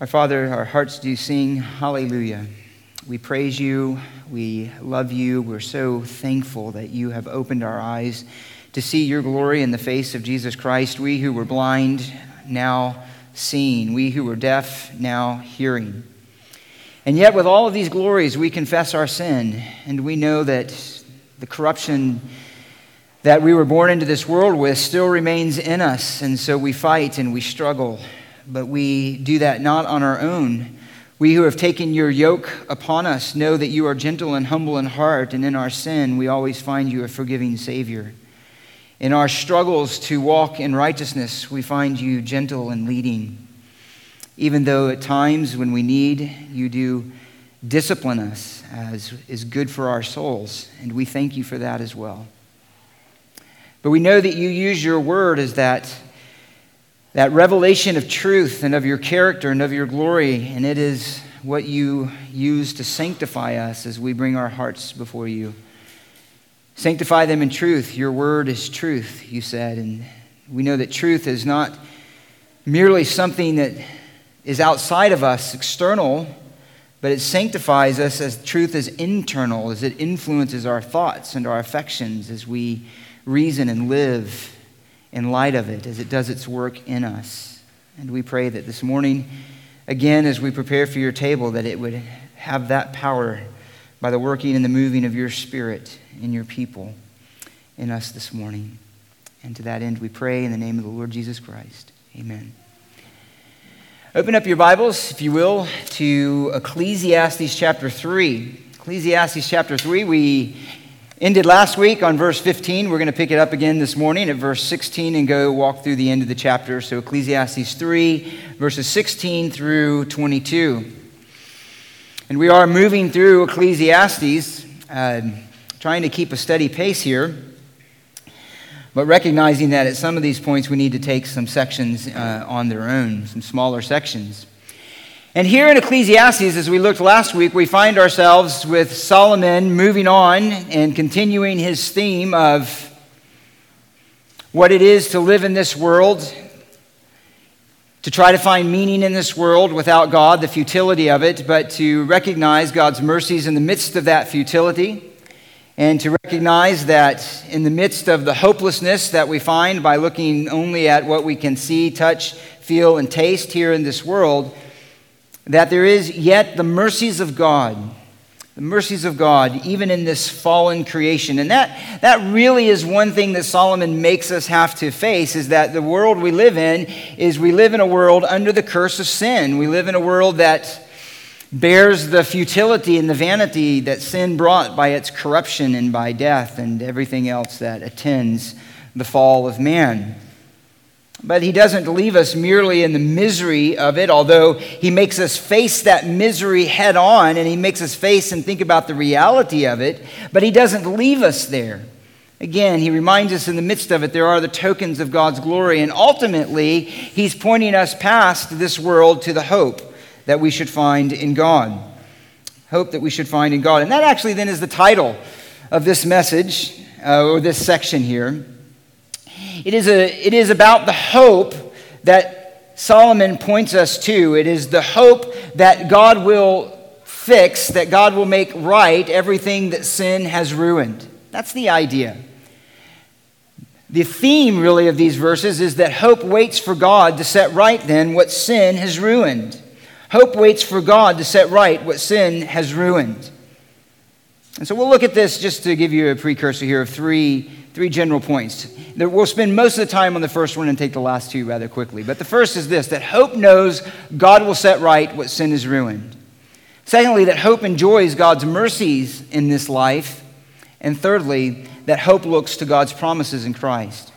Our Father, our hearts do sing hallelujah. We praise you. We love you. We're so thankful that you have opened our eyes to see your glory in the face of Jesus Christ. We who were blind, now seeing. We who were deaf, now hearing. And yet, with all of these glories, we confess our sin, and we know that the corruption that we were born into this world with still remains in us. And so we fight and we struggle, but we do that not on our own. We who have taken your yoke upon us know that you are gentle and humble in heart, and in our sin, we always find you a forgiving Savior. In our struggles to walk in righteousness, we find you gentle and leading. Even though at times when we need, you do discipline us as is good for our souls, and we thank you for that as well. But we know that you use your word as that, that revelation of truth and of your character and of your glory, and it is what you use to sanctify us as we bring our hearts before you. Sanctify them in truth. Your word is truth, you said. And we know that truth is not merely something that is outside of us, external, but it sanctifies us as truth is internal, as it influences our thoughts and our affections as we reason and live in light of it, as it does its work in us. And we pray that this morning, again, as we prepare for your table, that it would have that power by the working and the moving of your Spirit in your people, in us this morning. And to that end, we pray in the name of the Lord Jesus Christ. Amen. Open up your Bibles, if you will, to Ecclesiastes chapter 3. Ecclesiastes chapter 3, we ended last week on verse 15. We're going to pick it up again this morning at verse 16 and go walk through the end of the chapter. So, Ecclesiastes 3, verses 16 through 22. And we are moving through Ecclesiastes. Uh, trying to keep a steady pace here, but recognizing that at some of these points we need to take some sections uh, on their own, some smaller sections. And here in Ecclesiastes, as we looked last week, we find ourselves with Solomon moving on and continuing his theme of what it is to live in this world, to try to find meaning in this world without God, the futility of it, but to recognize God's mercies in the midst of that futility and to recognize that in the midst of the hopelessness that we find by looking only at what we can see, touch, feel, and taste here in this world, that there is yet the mercies of God. The mercies of God, even in this fallen creation. And that, that really is one thing that Solomon makes us have to face is that the world we live in is we live in a world under the curse of sin. We live in a world that bears the futility and the vanity that sin brought by its corruption and by death and everything else that attends the fall of man. But he doesn't leave us merely in the misery of it, although he makes us face that misery head on and he makes us face and think about the reality of it. But he doesn't leave us there. Again, he reminds us in the midst of it, there are the tokens of God's glory. And ultimately, he's pointing us past this world to the hope that we should find in God. Hope that we should find in God. And that actually then is the title of this message, uh, or this section here. It is, a, it is about the hope that Solomon points us to. It is the hope that God will fix, that God will make right everything that sin has ruined. That's the idea. The theme, really, of these verses is that hope waits for God to set right then what sin has ruined. Hope waits for God to set right what sin has ruined. And so we'll look at this just to give you a precursor here of three, three general points. We'll spend most of the time on the first one and take the last two rather quickly. But the first is this that hope knows God will set right what sin has ruined. Secondly, that hope enjoys God's mercies in this life. And thirdly, that hope looks to God's promises in Christ.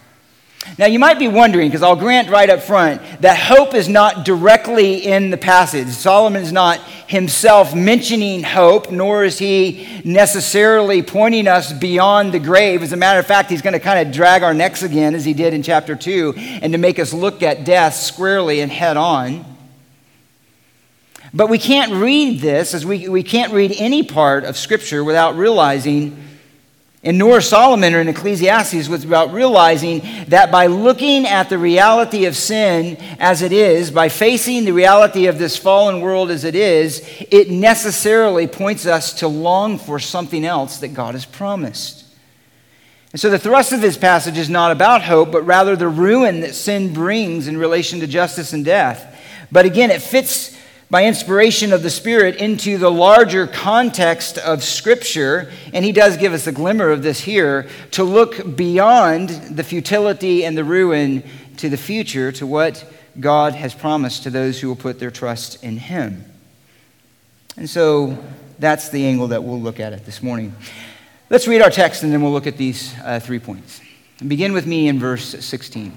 Now, you might be wondering, because I'll grant right up front, that hope is not directly in the passage. Solomon is not himself mentioning hope, nor is he necessarily pointing us beyond the grave. As a matter of fact, he's going to kind of drag our necks again, as he did in chapter 2, and to make us look at death squarely and head on. But we can't read this, as we, we can't read any part of Scripture without realizing And nor Solomon or in Ecclesiastes was about realizing that by looking at the reality of sin as it is, by facing the reality of this fallen world as it is, it necessarily points us to long for something else that God has promised. And so the thrust of this passage is not about hope, but rather the ruin that sin brings in relation to justice and death. But again, it fits by inspiration of the Spirit into the larger context of Scripture, and he does give us a glimmer of this here, to look beyond the futility and the ruin to the future, to what God has promised to those who will put their trust in him. And so that's the angle that we'll look at it this morning. Let's read our text and then we'll look at these uh, three points. Begin with me in verse 16.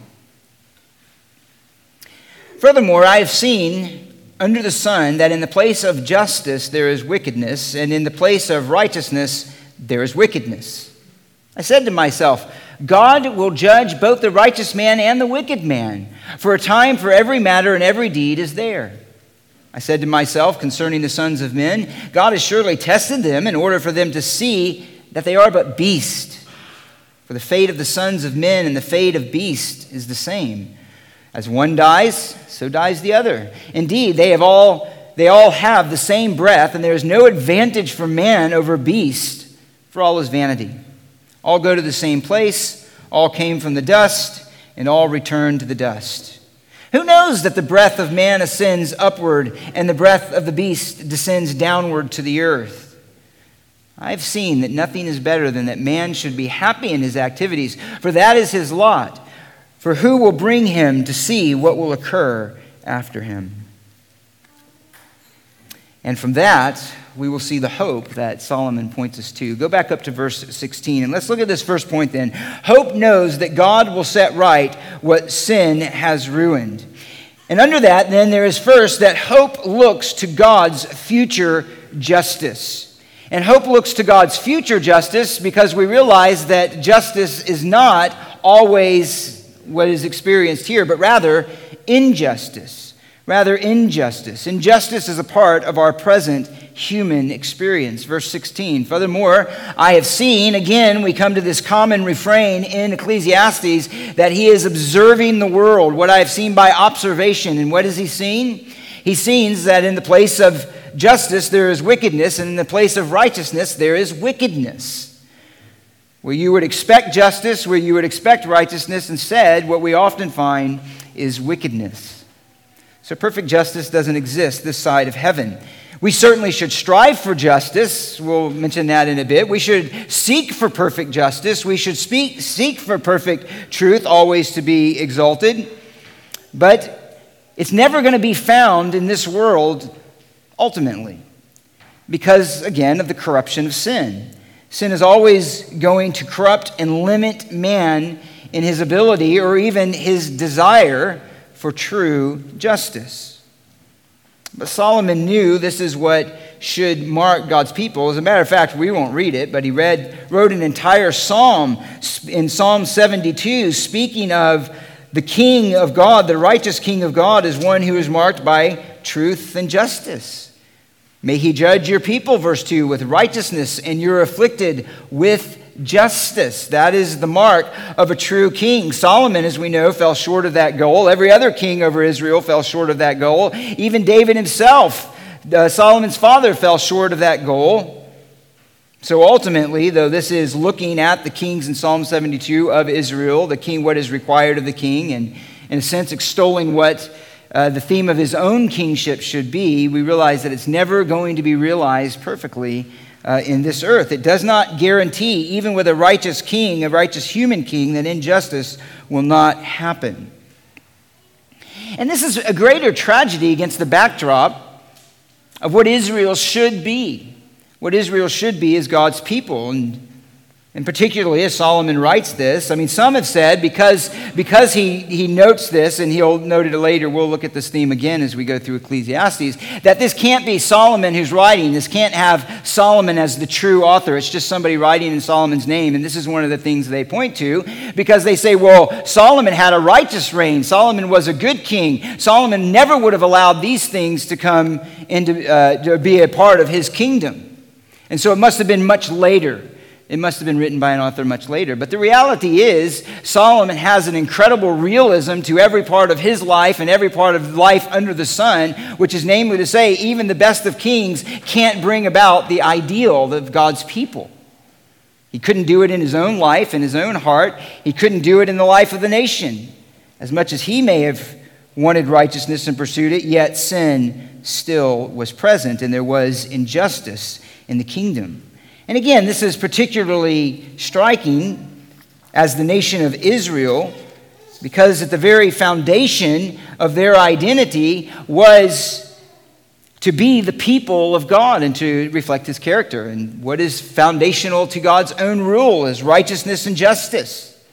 Furthermore, I have seen under the sun that in the place of justice there is wickedness, and in the place of righteousness there is wickedness. I said to myself, God will judge both the righteous man and the wicked man, for a time for every matter and every deed is there. I said to myself concerning the sons of men, God has surely tested them in order for them to see that they are but beasts. For the fate of the sons of men and the fate of beasts is the same. As one dies, so dies the other. Indeed, they have all they all have the same breath, and there is no advantage for man over beast, for all is vanity. All go to the same place, all came from the dust, and all return to the dust. Who knows that the breath of man ascends upward, and the breath of the beast descends downward to the earth? I've seen that nothing is better than that man should be happy in his activities, for that is his lot. For who will bring him to see what will occur after him? And from that, we will see the hope that Solomon points us to. Go back up to verse 16 and let's look at this first point then. Hope knows that God will set right what sin has ruined. And under that, then, there is first that hope looks to God's future justice. And hope looks to God's future justice because we realize that justice is not always what is experienced here, but rather injustice. Rather, injustice. Injustice is a part of our present human experience. Verse 16. Furthermore, I have seen, again, we come to this common refrain in Ecclesiastes that he is observing the world, what I have seen by observation. And what has he seen? He sees that in the place of justice there is wickedness, and in the place of righteousness there is wickedness where you would expect justice, where you would expect righteousness, instead, what we often find is wickedness. So perfect justice doesn't exist this side of heaven. We certainly should strive for justice. We'll mention that in a bit. We should seek for perfect justice. We should speak, seek for perfect truth, always to be exalted. But it's never going to be found in this world ultimately because, again, of the corruption of sin. Sin is always going to corrupt and limit man in his ability or even his desire for true justice. But Solomon knew this is what should mark God's people. As a matter of fact, we won't read it, but he read, wrote an entire psalm in Psalm 72 speaking of the king of God, the righteous king of God, as one who is marked by truth and justice. May he judge your people, verse 2, with righteousness, and your afflicted with justice. That is the mark of a true king. Solomon, as we know, fell short of that goal. Every other king over Israel fell short of that goal. Even David himself, uh, Solomon's father, fell short of that goal. So ultimately, though this is looking at the kings in Psalm 72 of Israel, the king, what is required of the king, and in a sense extolling what uh, the theme of his own kingship should be, we realize that it's never going to be realized perfectly uh, in this earth. It does not guarantee, even with a righteous king, a righteous human king, that injustice will not happen. And this is a greater tragedy against the backdrop of what Israel should be. What Israel should be is God's people. And and particularly as Solomon writes this, I mean, some have said because, because he, he notes this, and he'll note it later, we'll look at this theme again as we go through Ecclesiastes, that this can't be Solomon who's writing. This can't have Solomon as the true author. It's just somebody writing in Solomon's name. And this is one of the things they point to because they say, well, Solomon had a righteous reign. Solomon was a good king. Solomon never would have allowed these things to come into, uh, to be a part of his kingdom. And so it must have been much later It must have been written by an author much later. But the reality is, Solomon has an incredible realism to every part of his life and every part of life under the sun, which is namely to say, even the best of kings can't bring about the ideal of God's people. He couldn't do it in his own life, in his own heart. He couldn't do it in the life of the nation. As much as he may have wanted righteousness and pursued it, yet sin still was present and there was injustice in the kingdom. And again, this is particularly striking as the nation of Israel, because at the very foundation of their identity was to be the people of God and to reflect his character. And what is foundational to God's own rule is righteousness and justice.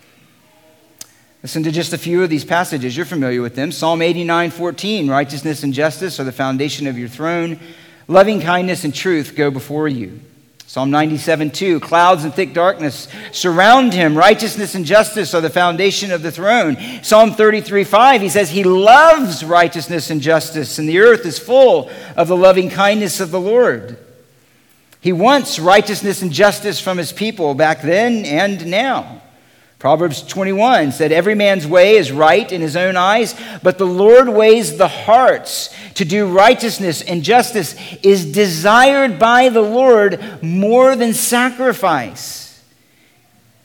Listen to just a few of these passages. You're familiar with them. Psalm 89 14, righteousness and justice are the foundation of your throne. Loving kindness and truth go before you. Psalm 97 2 Clouds and thick darkness surround him. Righteousness and justice are the foundation of the throne. Psalm 33 5 he says, He loves righteousness and justice, and the earth is full of the loving kindness of the Lord. He wants righteousness and justice from his people back then and now. Proverbs 21 said, Every man's way is right in his own eyes, but the Lord weighs the hearts. To do righteousness and justice is desired by the Lord more than sacrifice.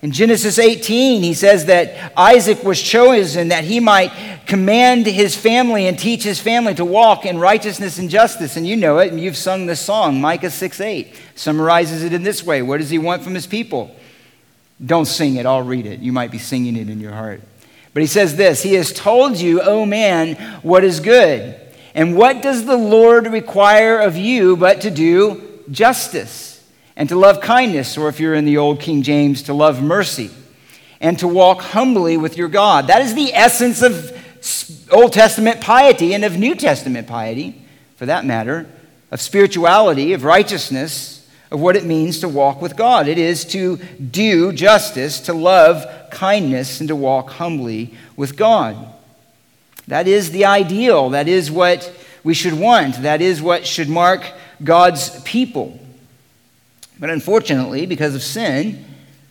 In Genesis 18, he says that Isaac was chosen that he might command his family and teach his family to walk in righteousness and justice. And you know it, and you've sung this song, Micah 6 8, summarizes it in this way What does he want from his people? Don't sing it, I'll read it. You might be singing it in your heart. But he says this He has told you, O man, what is good. And what does the Lord require of you but to do justice and to love kindness, or if you're in the old King James, to love mercy and to walk humbly with your God? That is the essence of Old Testament piety and of New Testament piety, for that matter, of spirituality, of righteousness, of what it means to walk with God. It is to do justice, to love kindness, and to walk humbly with God. That is the ideal. That is what we should want. That is what should mark God's people. But unfortunately, because of sin,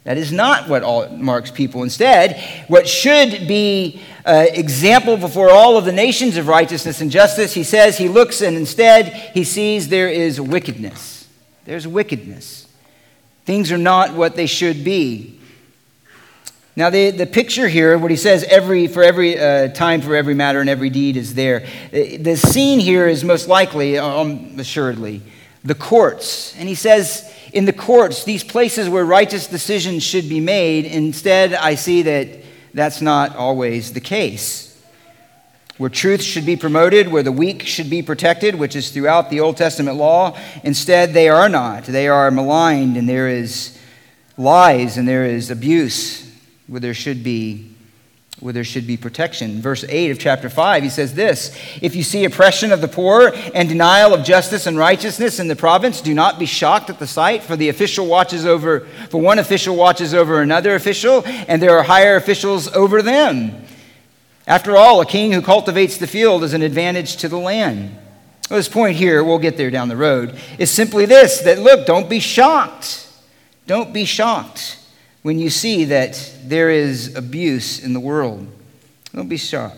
that is not what marks people. Instead, what should be an example before all of the nations of righteousness and justice, he says he looks and instead he sees there is wickedness. There's wickedness. Things are not what they should be. Now, the, the picture here, what he says, every, for every uh, time, for every matter, and every deed is there. The scene here is most likely, um, assuredly, the courts. And he says, in the courts, these places where righteous decisions should be made, instead, I see that that's not always the case where truth should be promoted, where the weak should be protected, which is throughout the Old Testament law. Instead, they are not. They are maligned, and there is lies, and there is abuse, where there should be. Where there should be protection. Verse 8 of chapter 5, he says this If you see oppression of the poor and denial of justice and righteousness in the province, do not be shocked at the sight, for the official watches over, for one official watches over another official, and there are higher officials over them. After all, a king who cultivates the field is an advantage to the land. Well, this point here, we'll get there down the road, is simply this that look, don't be shocked. Don't be shocked when you see that there is abuse in the world. Don't be shocked.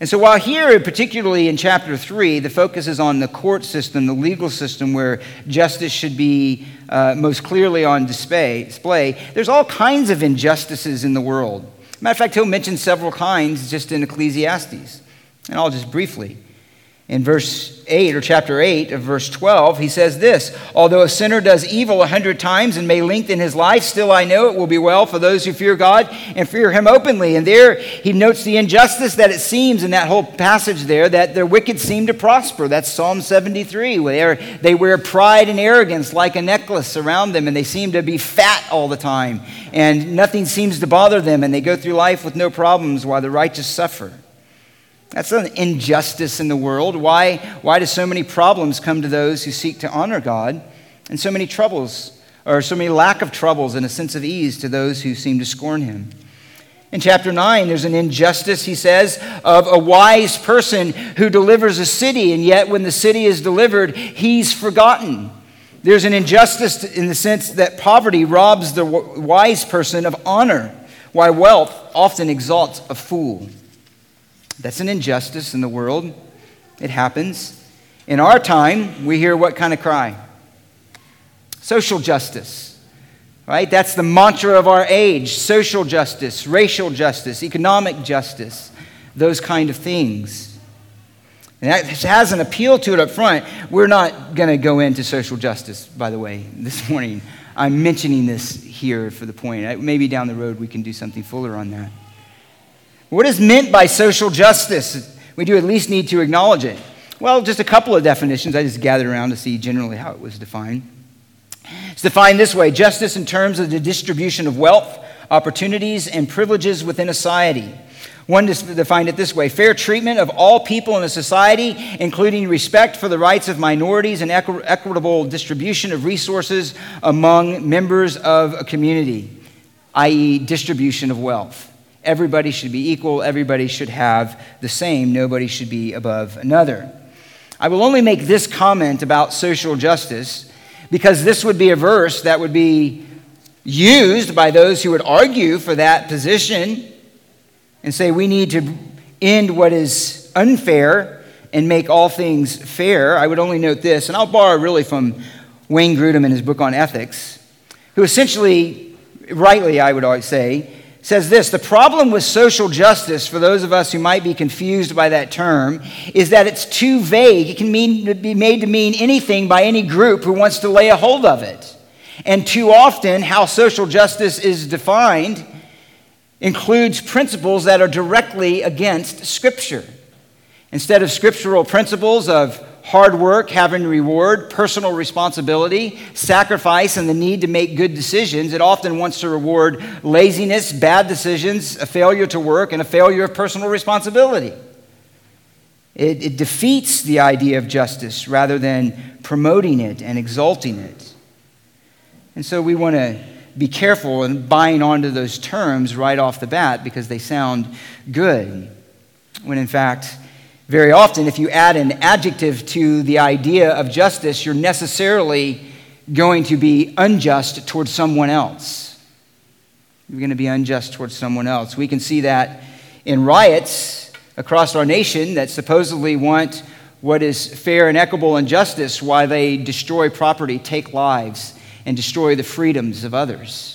And so, while here, particularly in chapter 3, the focus is on the court system, the legal system, where justice should be uh, most clearly on display, display, there's all kinds of injustices in the world. Matter of fact, he'll mention several kinds just in Ecclesiastes. And I'll just briefly. In verse 8 or chapter 8 of verse 12, he says this Although a sinner does evil a hundred times and may lengthen his life, still I know it will be well for those who fear God and fear him openly. And there he notes the injustice that it seems in that whole passage there that the wicked seem to prosper. That's Psalm 73, where they wear pride and arrogance like a necklace around them, and they seem to be fat all the time, and nothing seems to bother them, and they go through life with no problems while the righteous suffer. That's an injustice in the world. Why, why do so many problems come to those who seek to honor God, and so many troubles, or so many lack of troubles and a sense of ease to those who seem to scorn Him? In chapter 9, there's an injustice, he says, of a wise person who delivers a city, and yet when the city is delivered, he's forgotten. There's an injustice in the sense that poverty robs the wise person of honor, while wealth often exalts a fool. That's an injustice in the world. It happens. In our time, we hear what kind of cry? Social justice. Right? That's the mantra of our age social justice, racial justice, economic justice, those kind of things. And that has an appeal to it up front. We're not going to go into social justice, by the way, this morning. I'm mentioning this here for the point. Maybe down the road we can do something fuller on that. What is meant by social justice? We do at least need to acknowledge it. Well, just a couple of definitions. I just gathered around to see generally how it was defined. It's defined this way justice in terms of the distribution of wealth, opportunities, and privileges within a society. One defined it this way fair treatment of all people in a society, including respect for the rights of minorities and equi- equitable distribution of resources among members of a community, i.e., distribution of wealth. Everybody should be equal, everybody should have the same, nobody should be above another. I will only make this comment about social justice because this would be a verse that would be used by those who would argue for that position and say we need to end what is unfair and make all things fair. I would only note this, and I'll borrow really from Wayne Grudem in his book on ethics, who essentially, rightly, I would say, says this The problem with social justice, for those of us who might be confused by that term, is that it's too vague. It can mean, be made to mean anything by any group who wants to lay a hold of it. And too often, how social justice is defined includes principles that are directly against Scripture. Instead of scriptural principles of hard work, having reward, personal responsibility, sacrifice, and the need to make good decisions, it often wants to reward laziness, bad decisions, a failure to work, and a failure of personal responsibility. It, it defeats the idea of justice rather than promoting it and exalting it. And so we want to be careful in buying onto those terms right off the bat because they sound good, when in fact, very often, if you add an adjective to the idea of justice, you're necessarily going to be unjust towards someone else. You're going to be unjust towards someone else. We can see that in riots across our nation that supposedly want what is fair and equitable and justice while they destroy property, take lives, and destroy the freedoms of others,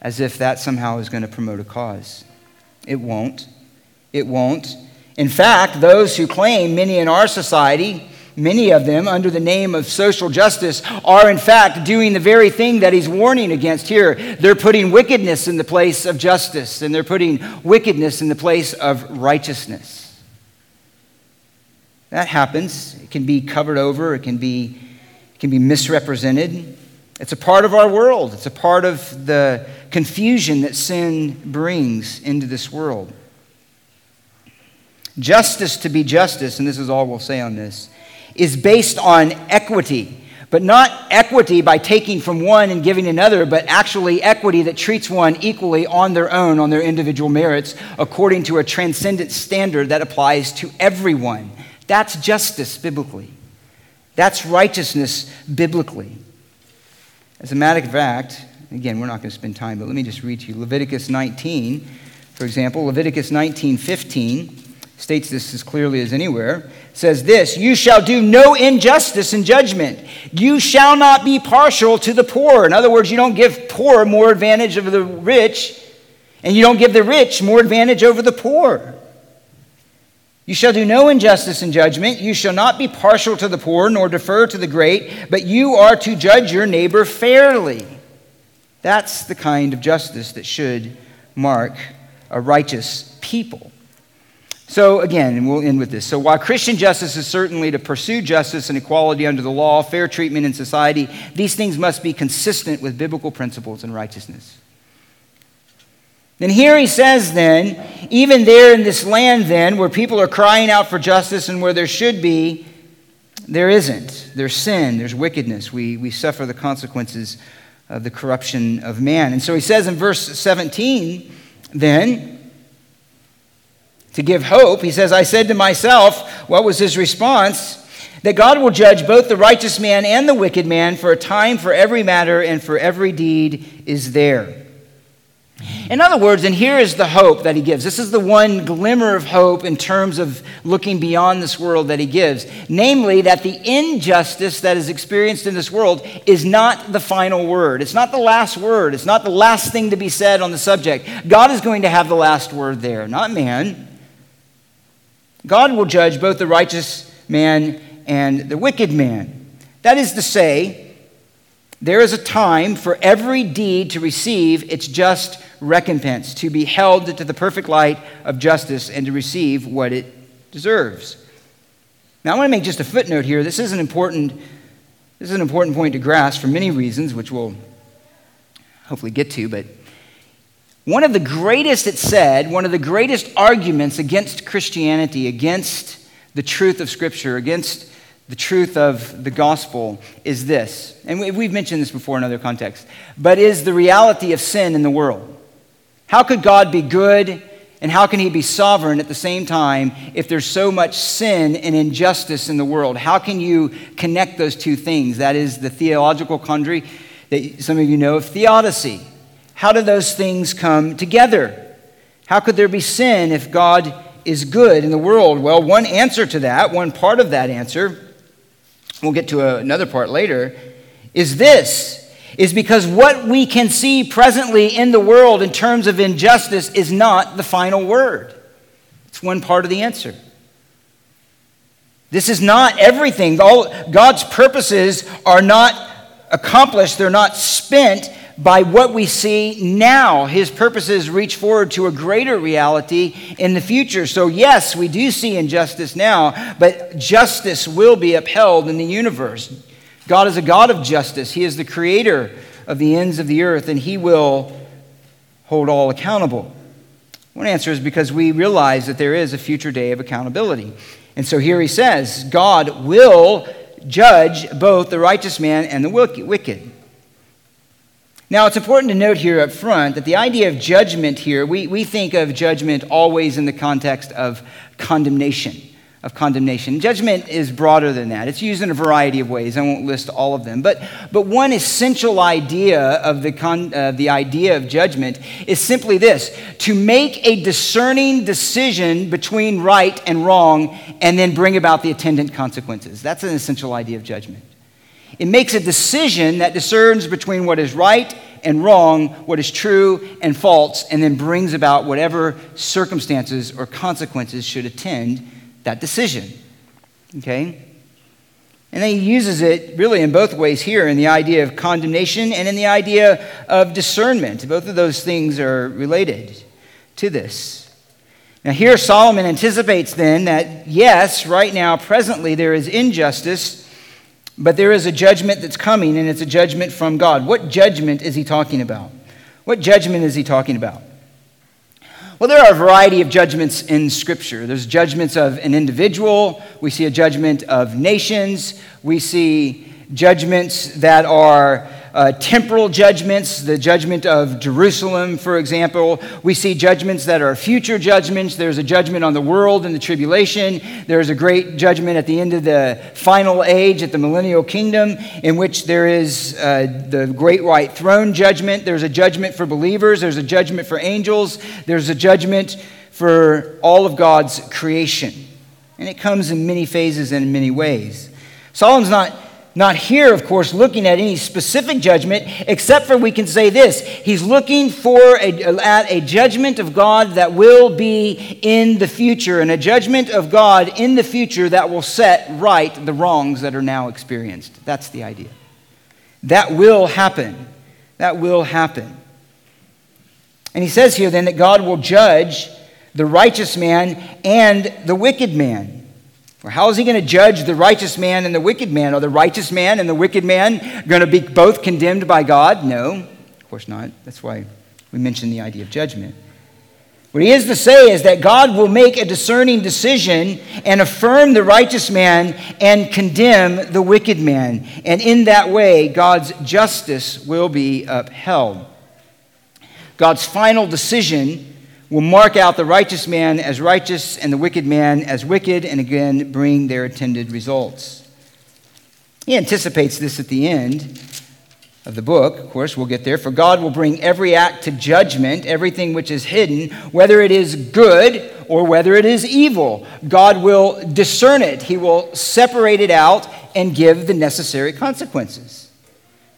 as if that somehow is going to promote a cause. It won't. It won't. In fact, those who claim, many in our society, many of them under the name of social justice, are in fact doing the very thing that he's warning against here. They're putting wickedness in the place of justice, and they're putting wickedness in the place of righteousness. That happens. It can be covered over, it can be, it can be misrepresented. It's a part of our world, it's a part of the confusion that sin brings into this world. Justice to be justice, and this is all we'll say on this, is based on equity. But not equity by taking from one and giving another, but actually equity that treats one equally on their own, on their individual merits, according to a transcendent standard that applies to everyone. That's justice biblically. That's righteousness biblically. As a matter of fact, again, we're not going to spend time, but let me just read to you Leviticus 19, for example, Leviticus 19 15 states this as clearly as anywhere, says this You shall do no injustice in judgment. You shall not be partial to the poor. In other words, you don't give poor more advantage over the rich, and you don't give the rich more advantage over the poor. You shall do no injustice in judgment. You shall not be partial to the poor, nor defer to the great, but you are to judge your neighbor fairly. That's the kind of justice that should mark a righteous people. So, again, and we'll end with this. So, while Christian justice is certainly to pursue justice and equality under the law, fair treatment in society, these things must be consistent with biblical principles and righteousness. And here he says, then, even there in this land, then, where people are crying out for justice and where there should be, there isn't. There's sin, there's wickedness. We, we suffer the consequences of the corruption of man. And so he says in verse 17, then, to give hope, he says, I said to myself, what was his response? that God will judge both the righteous man and the wicked man, for a time for every matter and for every deed is there. In other words, and here is the hope that he gives. This is the one glimmer of hope in terms of looking beyond this world that he gives. Namely, that the injustice that is experienced in this world is not the final word. It's not the last word. It's not the last thing to be said on the subject. God is going to have the last word there, not man. God will judge both the righteous man and the wicked man. That is to say, there is a time for every deed to receive its just recompense, to be held to the perfect light of justice, and to receive what it deserves. Now, I want to make just a footnote here. This is an important, this is an important point to grasp for many reasons, which we'll hopefully get to. But one of the greatest, it said, one of the greatest arguments against Christianity, against the truth of Scripture, against the truth of the gospel is this, and we've mentioned this before in other contexts, but is the reality of sin in the world. How could God be good and how can he be sovereign at the same time if there's so much sin and injustice in the world? How can you connect those two things? That is the theological quandary that some of you know of theodicy. How do those things come together? How could there be sin if God is good in the world? Well, one answer to that, one part of that answer, we'll get to another part later, is this is because what we can see presently in the world in terms of injustice is not the final word. It's one part of the answer. This is not everything. All, God's purposes are not accomplished, they're not spent by what we see now. His purposes reach forward to a greater reality in the future. So, yes, we do see injustice now, but justice will be upheld in the universe. God is a God of justice, He is the creator of the ends of the earth, and He will hold all accountable. One answer is because we realize that there is a future day of accountability. And so here he says, God will judge both the righteous man and the wicked. Now, it's important to note here up front that the idea of judgment here, we, we think of judgment always in the context of condemnation. Of condemnation. Judgment is broader than that. It's used in a variety of ways. I won't list all of them. But, but one essential idea of the, con, uh, the idea of judgment is simply this to make a discerning decision between right and wrong and then bring about the attendant consequences. That's an essential idea of judgment. It makes a decision that discerns between what is right and wrong, what is true and false, and then brings about whatever circumstances or consequences should attend that decision. Okay? And then he uses it really in both ways here in the idea of condemnation and in the idea of discernment. Both of those things are related to this. Now, here Solomon anticipates then that, yes, right now, presently, there is injustice but there is a judgment that's coming, and it's a judgment from God. What judgment is he talking about? What judgment is he talking about? Well, there are a variety of judgments in Scripture. There's judgments of an individual, we see a judgment of nations, we see judgments that are uh, temporal judgments, the judgment of Jerusalem, for example. We see judgments that are future judgments. There's a judgment on the world in the tribulation. There's a great judgment at the end of the final age, at the millennial kingdom, in which there is uh, the great white throne judgment. There's a judgment for believers. There's a judgment for angels. There's a judgment for all of God's creation. And it comes in many phases and in many ways. Solomon's not not here, of course, looking at any specific judgment, except for we can say this He's looking for a, at a judgment of God that will be in the future, and a judgment of God in the future that will set right the wrongs that are now experienced. That's the idea. That will happen. That will happen. And he says here then that God will judge the righteous man and the wicked man. How is he going to judge the righteous man and the wicked man? Are the righteous man and the wicked man going to be both condemned by God? No, of course not. That's why we mentioned the idea of judgment. What he is to say is that God will make a discerning decision and affirm the righteous man and condemn the wicked man. And in that way, God's justice will be upheld. God's final decision will mark out the righteous man as righteous and the wicked man as wicked, and again bring their intended results. He anticipates this at the end of the book. Of course, we'll get there. For God will bring every act to judgment, everything which is hidden, whether it is good or whether it is evil. God will discern it, He will separate it out and give the necessary consequences.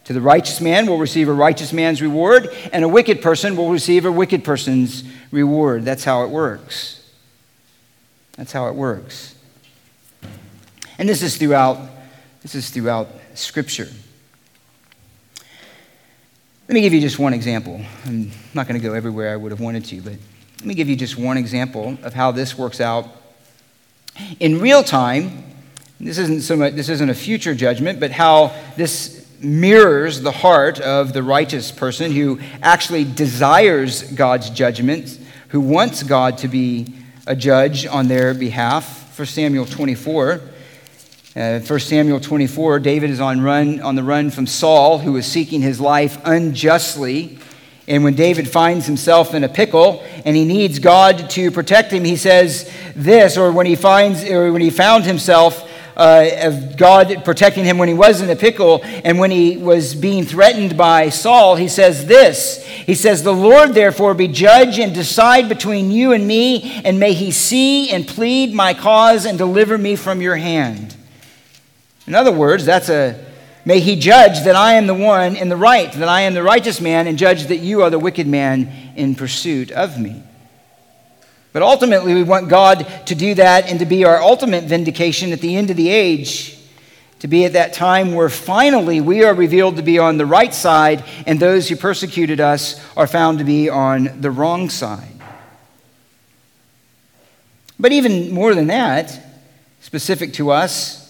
To the righteous man will receive a righteous man's reward, and a wicked person will receive a wicked person's reward. That's how it works. That's how it works. And this is throughout this is throughout scripture. Let me give you just one example. I'm not going to go everywhere I would have wanted to, but let me give you just one example of how this works out in real time. This isn't so much this isn't a future judgment, but how this mirrors the heart of the righteous person who actually desires God's judgment, who wants God to be a judge on their behalf. For Samuel 24. Uh, 1 Samuel 24, David is on, run, on the run from Saul, who is seeking his life unjustly. And when David finds himself in a pickle and he needs God to protect him, he says this, or when he finds, or when he found himself uh, of God protecting him when he was in a pickle and when he was being threatened by Saul, he says this. He says, The Lord therefore be judge and decide between you and me, and may he see and plead my cause and deliver me from your hand. In other words, that's a may he judge that I am the one in the right, that I am the righteous man, and judge that you are the wicked man in pursuit of me. But ultimately, we want God to do that and to be our ultimate vindication at the end of the age, to be at that time where finally we are revealed to be on the right side and those who persecuted us are found to be on the wrong side. But even more than that, specific to us,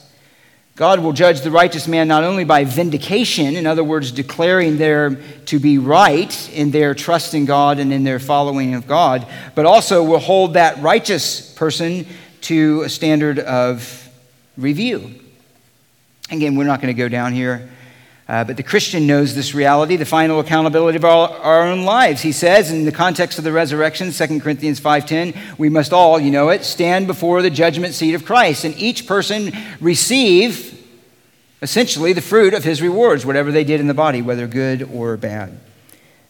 God will judge the righteous man not only by vindication, in other words, declaring them to be right in their trust in God and in their following of God, but also will hold that righteous person to a standard of review. Again, we're not going to go down here. Uh, but the Christian knows this reality, the final accountability of our, our, own lives. He says, in the context of the resurrection, 2 Corinthians 5.10, we must all, you know it, stand before the judgment seat of Christ, and each person receive, essentially, the fruit of his rewards, whatever they did in the body, whether good or bad.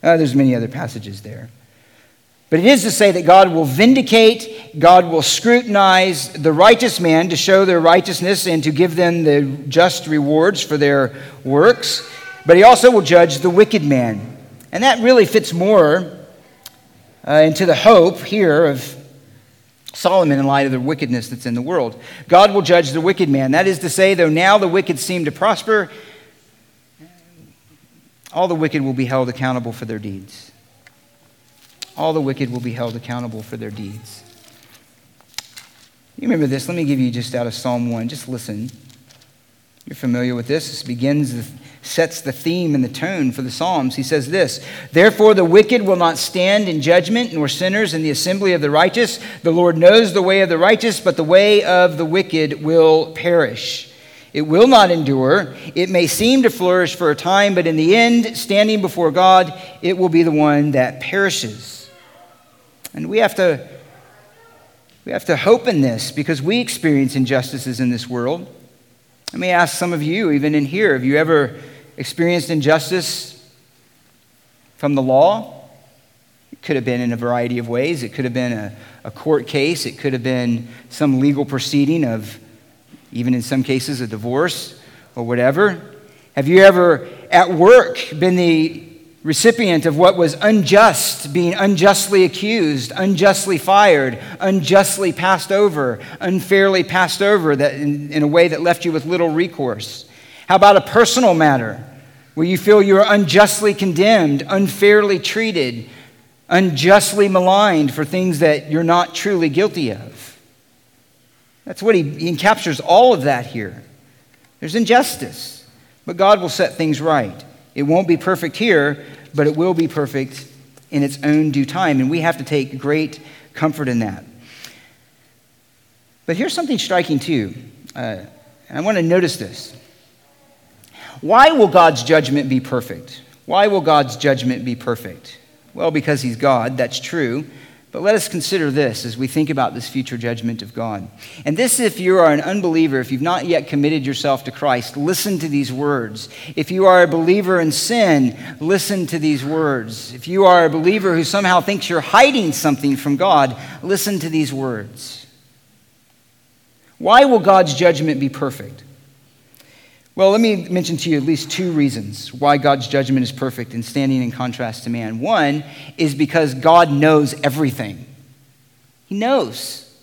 Uh, there's many other passages there. But it is to say that God will vindicate, God will scrutinize the righteous man to show their righteousness and to give them the just rewards for their works. But he also will judge the wicked man. And that really fits more uh, into the hope here of Solomon in light of the wickedness that's in the world. God will judge the wicked man. That is to say, though now the wicked seem to prosper, all the wicked will be held accountable for their deeds all the wicked will be held accountable for their deeds. You remember this? Let me give you just out of Psalm 1. Just listen. You're familiar with this. This begins, sets the theme and the tone for the Psalms. He says this Therefore, the wicked will not stand in judgment, nor sinners in the assembly of the righteous. The Lord knows the way of the righteous, but the way of the wicked will perish. It will not endure. It may seem to flourish for a time, but in the end, standing before God, it will be the one that perishes. And we have to we have to hope in this because we experience injustices in this world. Let me ask some of you, even in here, have you ever experienced injustice from the law? It could have been in a variety of ways. It could have been a, a court case, it could have been some legal proceeding of, even in some cases, a divorce or whatever. Have you ever at work been the recipient of what was unjust, being unjustly accused, unjustly fired, unjustly passed over, unfairly passed over that in, in, a way that left you with little recourse? How about a personal matter where you feel you are unjustly condemned, unfairly treated, unjustly maligned for things that you're not truly guilty of? That's what he, he captures all of that here. There's injustice, but God will set things right. It won't be perfect here, but it will be perfect in its own due time. And we have to take great comfort in that. But here's something striking, too. Uh, I want to notice this. Why will God's judgment be perfect? Why will God's judgment be perfect? Well, because He's God, that's true. But let us consider this as we think about this future judgment of God. And this, if you are an unbeliever, if you've not yet committed yourself to Christ, listen to these words. If you are a believer in sin, listen to these words. If you are a believer who somehow thinks you're hiding something from God, listen to these words. Why will God's judgment be perfect? Well, let me mention to you at least two reasons why God's judgment is perfect and standing in contrast to man. One is because God knows everything. He knows.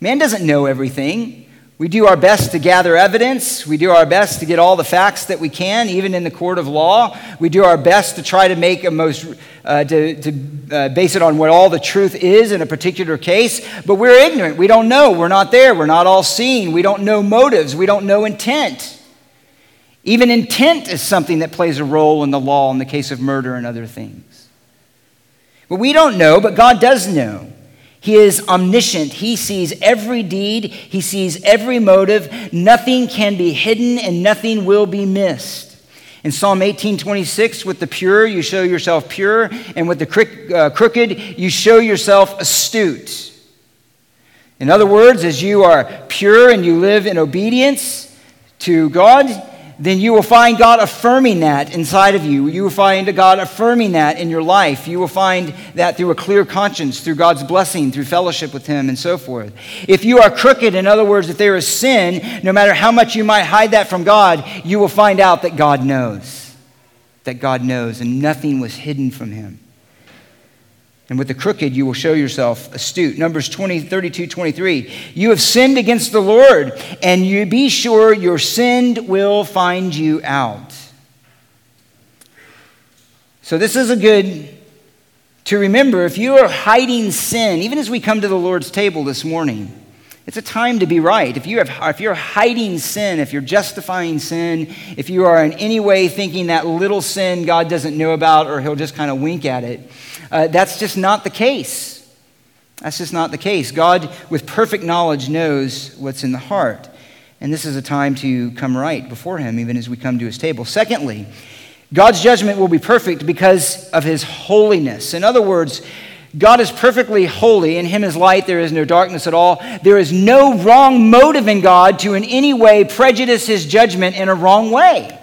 Man doesn't know everything. We do our best to gather evidence. We do our best to get all the facts that we can, even in the court of law. We do our best to try to make a most, uh, to, to uh, base it on what all the truth is in a particular case. But we're ignorant. We don't know. We're not there. We're not all seeing. We don't know motives. We don't know intent. Even intent is something that plays a role in the law in the case of murder and other things. But we don't know, but God does know. He is omniscient. He sees every deed, He sees every motive. Nothing can be hidden and nothing will be missed. In Psalm 18:26, with the pure, you show yourself pure, and with the uh, crooked, you show yourself astute. In other words, as you are pure and you live in obedience to God, then you will find God affirming that inside of you. You will find God affirming that in your life. You will find that through a clear conscience, through God's blessing, through fellowship with Him, and so forth. If you are crooked, in other words, if there is sin, no matter how much you might hide that from God, you will find out that God knows. That God knows, and nothing was hidden from Him. And with the crooked, you will show yourself astute. Numbers 20, 32, 23. You have sinned against the Lord, and you be sure your sin will find you out. So, this is a good to remember. If you are hiding sin, even as we come to the Lord's table this morning, it's a time to be right. If, you have, if you're hiding sin, if you're justifying sin, if you are in any way thinking that little sin God doesn't know about or he'll just kind of wink at it, uh, that's just not the case. That's just not the case. God, with perfect knowledge, knows what's in the heart. And this is a time to come right before Him, even as we come to His table. Secondly, God's judgment will be perfect because of His holiness. In other words, God is perfectly holy. In Him is light. There is no darkness at all. There is no wrong motive in God to in any way prejudice His judgment in a wrong way.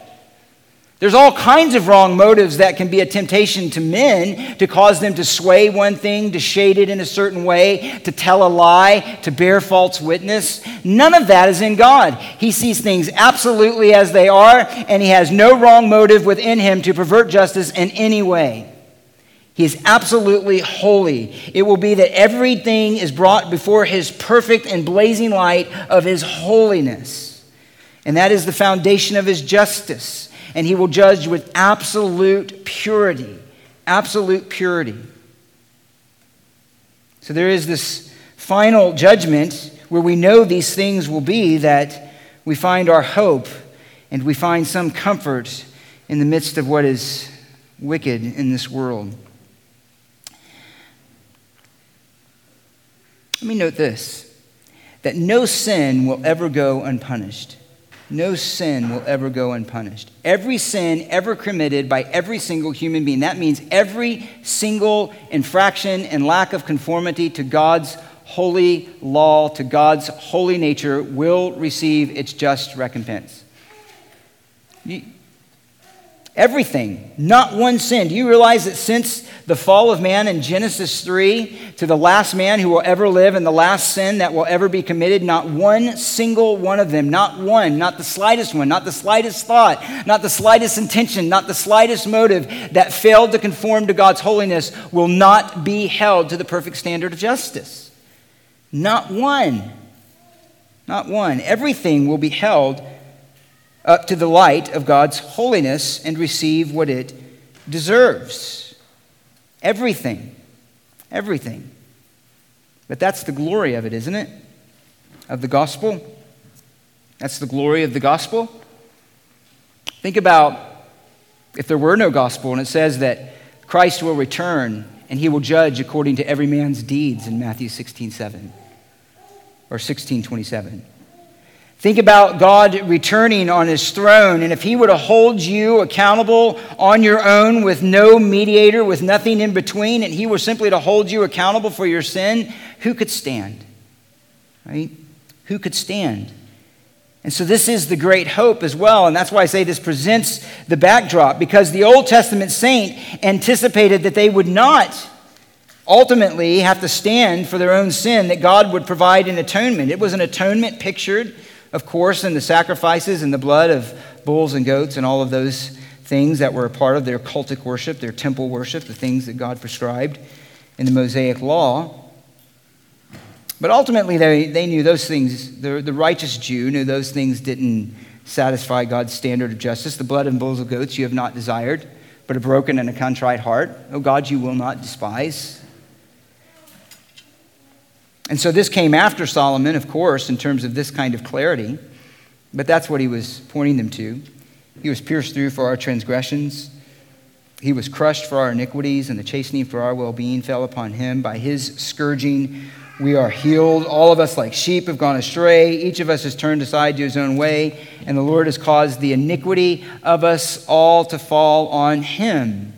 There's all kinds of wrong motives that can be a temptation to men to cause them to sway one thing, to shade it in a certain way, to tell a lie, to bear false witness. None of that is in God. He sees things absolutely as they are, and He has no wrong motive within Him to pervert justice in any way. He is absolutely holy. It will be that everything is brought before His perfect and blazing light of His holiness. And that is the foundation of His justice and he will judge with absolute purity. Absolute purity. So there is this final judgment where we know these things will be that we find our hope and we find some comfort in the midst of what is wicked in this world. Let me note this that no sin will ever go unpunished no sin will ever go unpunished. Every sin ever committed by every single human being, that means every single infraction and lack of conformity to God's holy law, to God's holy nature, will receive its just recompense. Everything, not one sin. Do you realize that since the fall of man in Genesis 3 to the last man who will ever live and the last sin that will ever be committed, not one single one of them, not one, not the slightest one, not the slightest thought, not the slightest intention, not the slightest motive that failed to conform to God's holiness will not be held to the perfect standard of justice. Not one. Not one. Everything will be held up to the light of God's holiness and receive what it deserves. Everything. Everything. But that's the glory of it, isn't it? Of the gospel. That's the glory of the gospel. Think about if there were no gospel and it says that Christ will return and he will judge according to every man's deeds in Matthew 16 7 or 16 27. Think about God returning on his throne, and if he were to hold you accountable on your own with no mediator, with nothing in between, and he were simply to hold you accountable for your sin, who could stand? Right? Who could stand? And so, this is the great hope as well. And that's why I say this presents the backdrop, because the Old Testament saint anticipated that they would not ultimately have to stand for their own sin, that God would provide an atonement. It was an atonement pictured of course, in the sacrifices and the blood of bulls and goats and all of those things that were a part of their cultic worship, their temple worship, the things that God prescribed in the Mosaic law. But ultimately, they, they knew those things, the, the righteous Jew knew those things didn't satisfy God's standard of justice. The blood of bulls and goats you have not desired, but a broken and a contrite heart. Oh God, you will not despise. And so this came after Solomon, of course, in terms of this kind of clarity, but that's what he was pointing them to. He was pierced through for our transgressions. He was crushed for our iniquities, and the chastening for our well being fell upon him. By his scourging, we are healed. All of us, like sheep, have gone astray. Each of us has turned aside to his own way, and the Lord has caused the iniquity of us all to fall on him.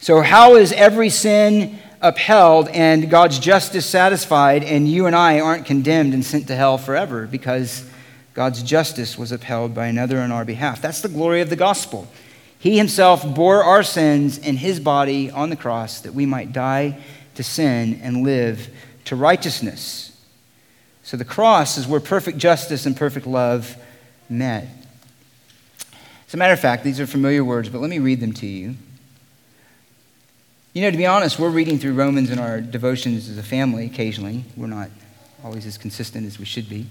So, how is every sin upheld and God's justice satisfied, and you and I aren't condemned and sent to hell forever because God's justice was upheld by another on our behalf. That's the glory of the gospel. He himself bore our sins in his body on the cross that we might die to sin and live to righteousness. So the cross is where perfect justice and perfect love met. As a matter of fact, these are familiar words, but let me read them to you. You know, to be honest, we're reading through Romans in our devotions as a family occasionally. We're not always as consistent as we should be,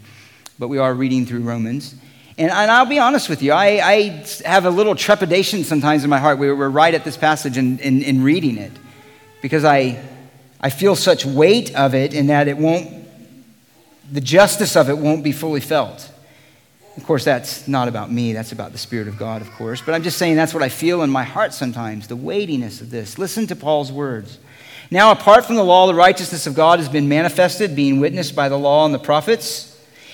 but we are reading through Romans. And, and I'll be honest with you, I, I, have a little trepidation sometimes in my heart. We we're right at this passage in, in, in reading it because I, I feel such weight of it in that it won't, the justice of it won't be fully felt. Of course, that's not about me, that's about the Spirit of God, of course. But I'm just saying that's what I feel in my heart sometimes the weightiness of this. Listen to Paul's words. Now, apart from the law, the righteousness of God has been manifested, being witnessed by the law and the prophets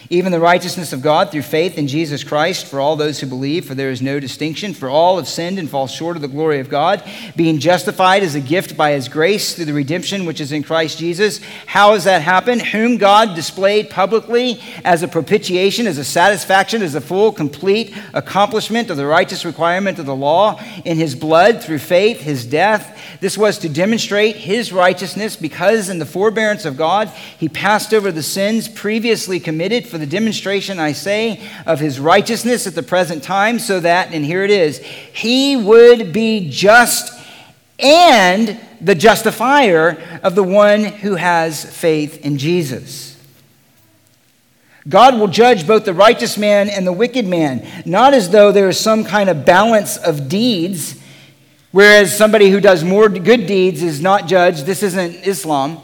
even the righteousness of God through faith in Jesus Christ for all those who believe, for there is no distinction. For all have sinned and fall short of the glory of God, being justified as a gift by his grace through the redemption which is in Christ Jesus. How has that happened? Whom God displayed publicly as a propitiation, as a satisfaction, as a full, complete accomplishment of the righteous requirement of the law in his blood through faith, his death. This was to demonstrate his righteousness because in the forbearance of God, he passed over the sins previously committed for the demonstration, I say, of his righteousness at the present time, so that, and here it is, he would be just and the justifier of the one who has faith in Jesus. God will judge both the righteous man and the wicked man, not as though there is some kind of balance of deeds, whereas somebody who does more good deeds is not judged. This isn't Islam.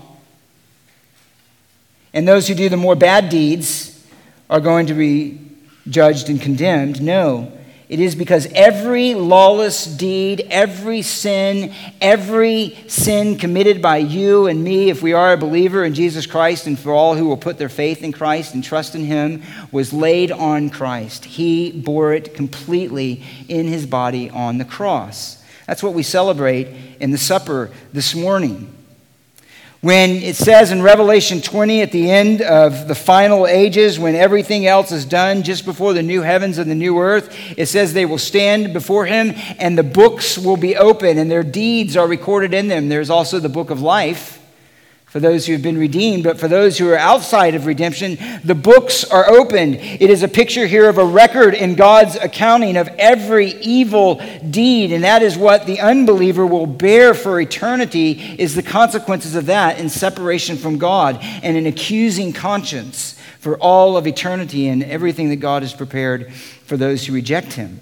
And those who do the more bad deeds are going to be judged and condemned. No. It is because every lawless deed, every sin, every sin committed by you and me, if we are a believer in Jesus Christ, and for all who will put their faith in Christ and trust in Him, was laid on Christ. He bore it completely in His body on the cross. That's what we celebrate in the supper this morning. When it says in Revelation 20 at the end of the final ages, when everything else is done, just before the new heavens and the new earth, it says they will stand before him and the books will be open and their deeds are recorded in them. There's also the book of life for those who have been redeemed, but for those who are outside of redemption, the books are opened. It is a picture here of a record in God's accounting of every evil deed, and that is what the unbeliever will bear for eternity is the consequences of that in separation from God and an accusing conscience for all of eternity and everything that God has prepared for those who reject him.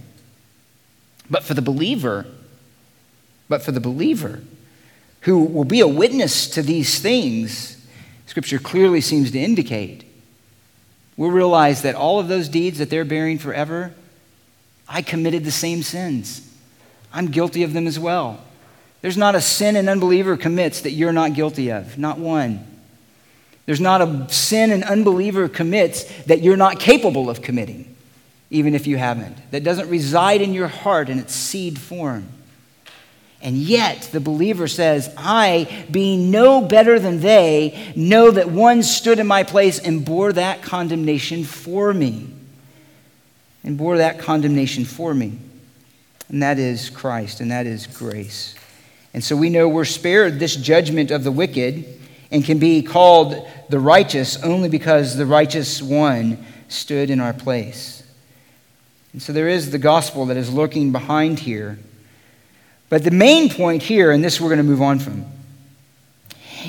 But for the believer, but for the believer, who will be a witness to these things, Scripture clearly seems to indicate, will realize that all of those deeds that they're bearing forever, I committed the same sins. I'm guilty of them as well. There's not a sin an unbeliever commits that you're not guilty of, not one. There's not a sin an unbeliever commits that you're not capable of committing, even if you haven't. That doesn't reside in your heart in its seed form. And yet, the believer says, I, being no better than they, know that one stood in my place and bore that condemnation for me. And bore that condemnation for me. And that is Christ, and that is grace. And so we know we're spared this judgment of the wicked and can be called the righteous only because the righteous one stood in our place. And so there is the gospel that is lurking behind here. But the main point here, and this we're going to move on from,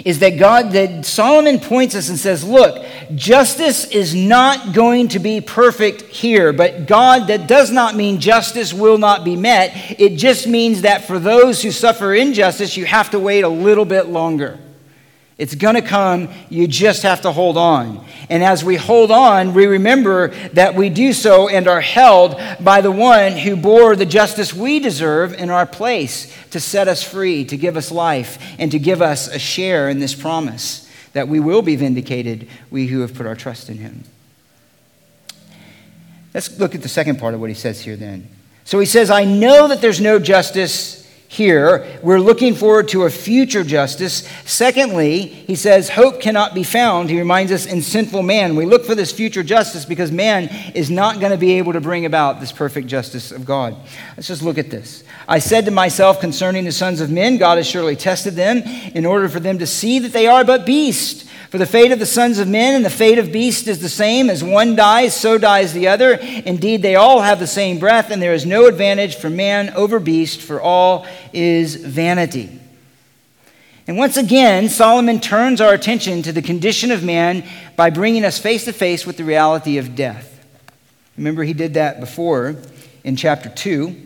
is that God, that Solomon points us and says, look, justice is not going to be perfect here, but God, that does not mean justice will not be met. It just means that for those who suffer injustice, you have to wait a little bit longer. It's going to come. You just have to hold on. And as we hold on, we remember that we do so and are held by the one who bore the justice we deserve in our place to set us free, to give us life, and to give us a share in this promise that we will be vindicated, we who have put our trust in him. Let's look at the second part of what he says here then. So he says, I know that there's no justice here. We're looking forward to a future justice. Secondly, he says, hope cannot be found. He reminds us in sinful man. We look for this future justice because man is not going to be able to bring about this perfect justice of God. Let's just look at this. I said to myself concerning the sons of men, God has surely tested them in order for them to see that they are but beasts. For the fate of the sons of men and the fate of beasts is the same. As one dies, so dies the other. Indeed, they all have the same breath, and there is no advantage for man over beast, for all is vanity. And once again, Solomon turns our attention to the condition of man by bringing us face to face with the reality of death. Remember, he did that before in chapter 2.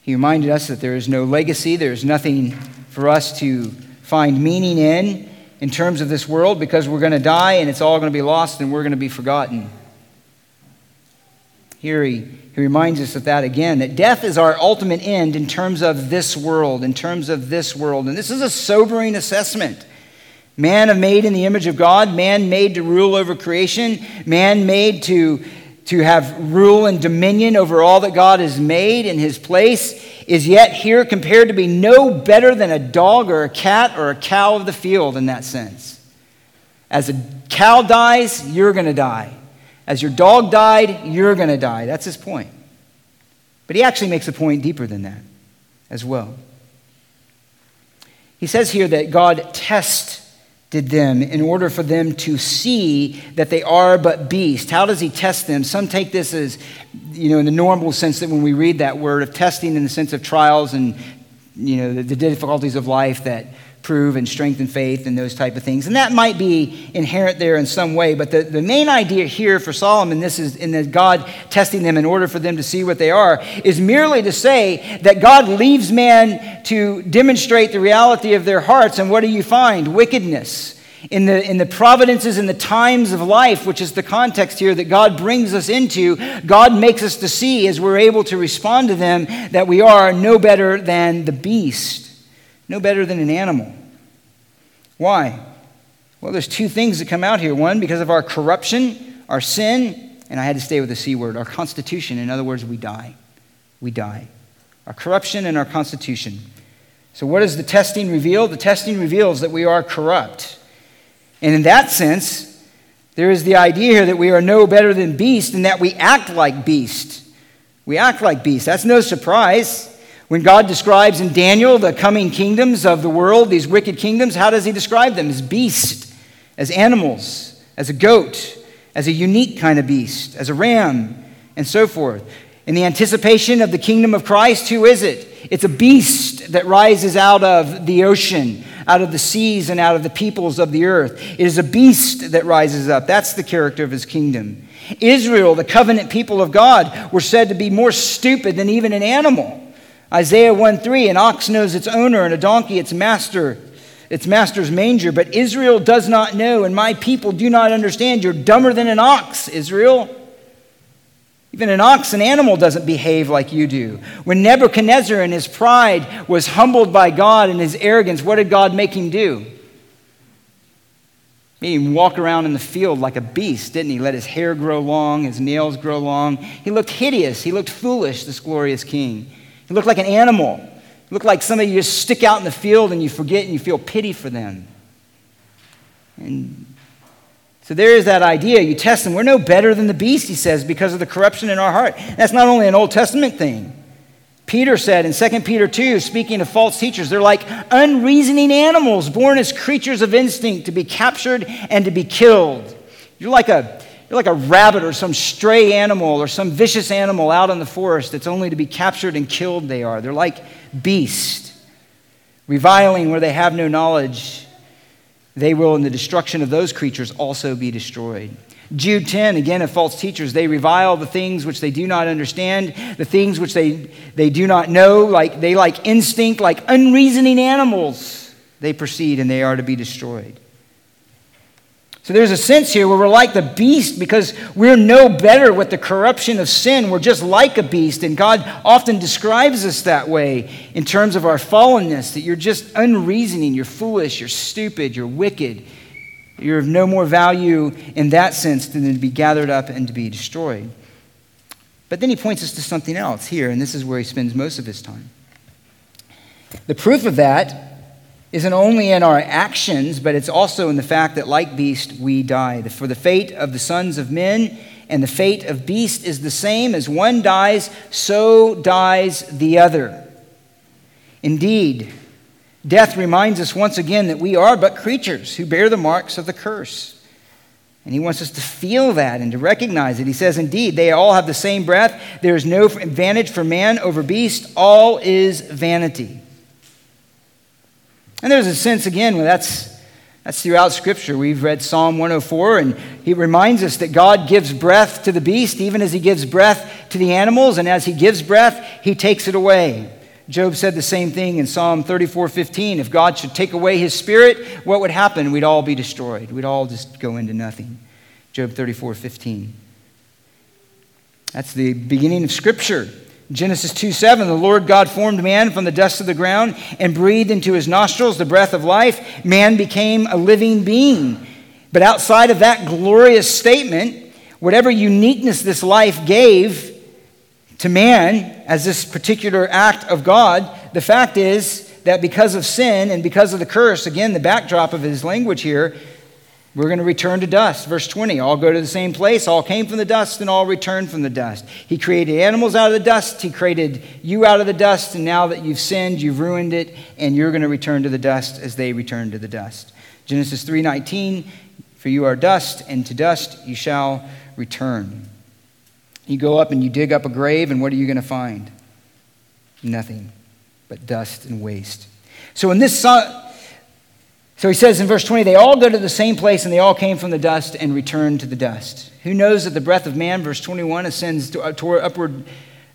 He reminded us that there is no legacy, there is nothing for us to find meaning in in terms of this world because we're going to die and it's all going to be lost and we're going to be forgotten. Here he, he reminds us of that again that death is our ultimate end in terms of this world, in terms of this world. And this is a sobering assessment. Man made in the image of God, man made to rule over creation, man made to, to have rule and dominion over all that God has made in his place is yet here compared to be no better than a dog or a cat or a cow of the field in that sense. As a cow dies, you're going to die. As your dog died, you're going to die. That's his point. But he actually makes a point deeper than that as well. He says here that God tested them in order for them to see that they are but beasts. How does he test them? Some take this as you know, in the normal sense that when we read that word of testing in the sense of trials and, you know, the, the difficulties of life that prove and strengthen faith and those type of things. And that might be inherent there in some way. But the, the main idea here for Solomon, this is in the God testing them in order for them to see what they are, is merely to say that God leaves man to demonstrate the reality of their hearts. And what do you find? Wickedness in the, in the providences and the times of life, which is the context here that God brings us into, God makes us to see as we're able to respond to them that we are no better than the beast, no better than an animal. Why? Well, there's two things that come out here. One, because of our corruption, our sin, and I had to stay with the C word, our constitution. In other words, we die. We die. Our corruption and our constitution. So, what does the testing reveal? The testing reveals that we are corrupt. And in that sense, there is the idea here that we are no better than beasts and that we act like beasts. We act like beasts. That's no surprise. When God describes in Daniel the coming kingdoms of the world, these wicked kingdoms, how does he describe them? As beasts, as animals, as a goat, as a unique kind of beast, as a ram, and so forth. In the anticipation of the kingdom of Christ, who is it? It's a beast that rises out of the ocean, out of the seas, and out of the peoples of the earth. It is a beast that rises up. That's the character of his kingdom. Israel, the covenant people of God, were said to be more stupid than even an animal. Isaiah 1 3 An ox knows its owner, and a donkey its master, its master's manger. But Israel does not know, and my people do not understand. You're dumber than an ox, Israel. Even an ox, an animal, doesn't behave like you do. When Nebuchadnezzar in his pride was humbled by God and his arrogance, what did God make him do? He even walked around in the field like a beast, didn't he? Let his hair grow long, his nails grow long. He looked hideous. He looked foolish, this glorious king. He looked like an animal. He looked like somebody you just stick out in the field and you forget and you feel pity for them. And so there is that idea. You test them. We're no better than the beast, he says, because of the corruption in our heart. That's not only an Old Testament thing. Peter said in 2 Peter 2, speaking of false teachers, they're like unreasoning animals born as creatures of instinct to be captured and to be killed. You're like a, you're like a rabbit or some stray animal or some vicious animal out in the forest that's only to be captured and killed, they are. They're like beasts, reviling where they have no knowledge. They will, in the destruction of those creatures, also be destroyed. Jude 10, again, of false teachers, they revile the things which they do not understand, the things which they, they do not know, like they like instinct, like unreasoning animals, they proceed and they are to be destroyed. So there's a sense here where we're like the beast because we're no better with the corruption of sin. We're just like a beast, and God often describes us that way in terms of our fallenness that you're just unreasoning, you're foolish, you're stupid, you're wicked. You're of no more value in that sense than to be gathered up and to be destroyed. But then he points us to something else here, and this is where he spends most of his time. The proof of that isn't only in our actions, but it's also in the fact that, like beast, we die. For the fate of the sons of men and the fate of beast is the same as one dies, so dies the other. Indeed, Death reminds us once again that we are but creatures who bear the marks of the curse. And he wants us to feel that and to recognize it. He says, Indeed, they all have the same breath. There is no advantage for man over beast. All is vanity. And there's a sense, again, where that's, that's throughout Scripture. We've read Psalm 104, and he reminds us that God gives breath to the beast, even as he gives breath to the animals. And as he gives breath, he takes it away. Job said the same thing in Psalm 34 15. If God should take away his spirit, what would happen? We'd all be destroyed. We'd all just go into nothing. Job 34 15. That's the beginning of Scripture. Genesis 2 7, the Lord God formed man from the dust of the ground and breathed into his nostrils the breath of life. Man became a living being. But outside of that glorious statement, whatever uniqueness this life gave, to man as this particular act of God, the fact is that because of sin and because of the curse, again, the backdrop of his language here, we're going to return to dust. Verse 20 all go to the same place, all came from the dust, and all return from the dust. He created animals out of the dust, He created you out of the dust, and now that you've sinned, you've ruined it, and you're going to return to the dust as they return to the dust. Genesis 3:19 For you are dust, and to dust you shall return. You go up and you dig up a grave, and what are you going to find? Nothing but dust and waste. So in this so he says in verse 20, they all go to the same place and they all came from the dust and returned to the dust. Who knows that the breath of man, verse 21, ascends to, uh, toward upward,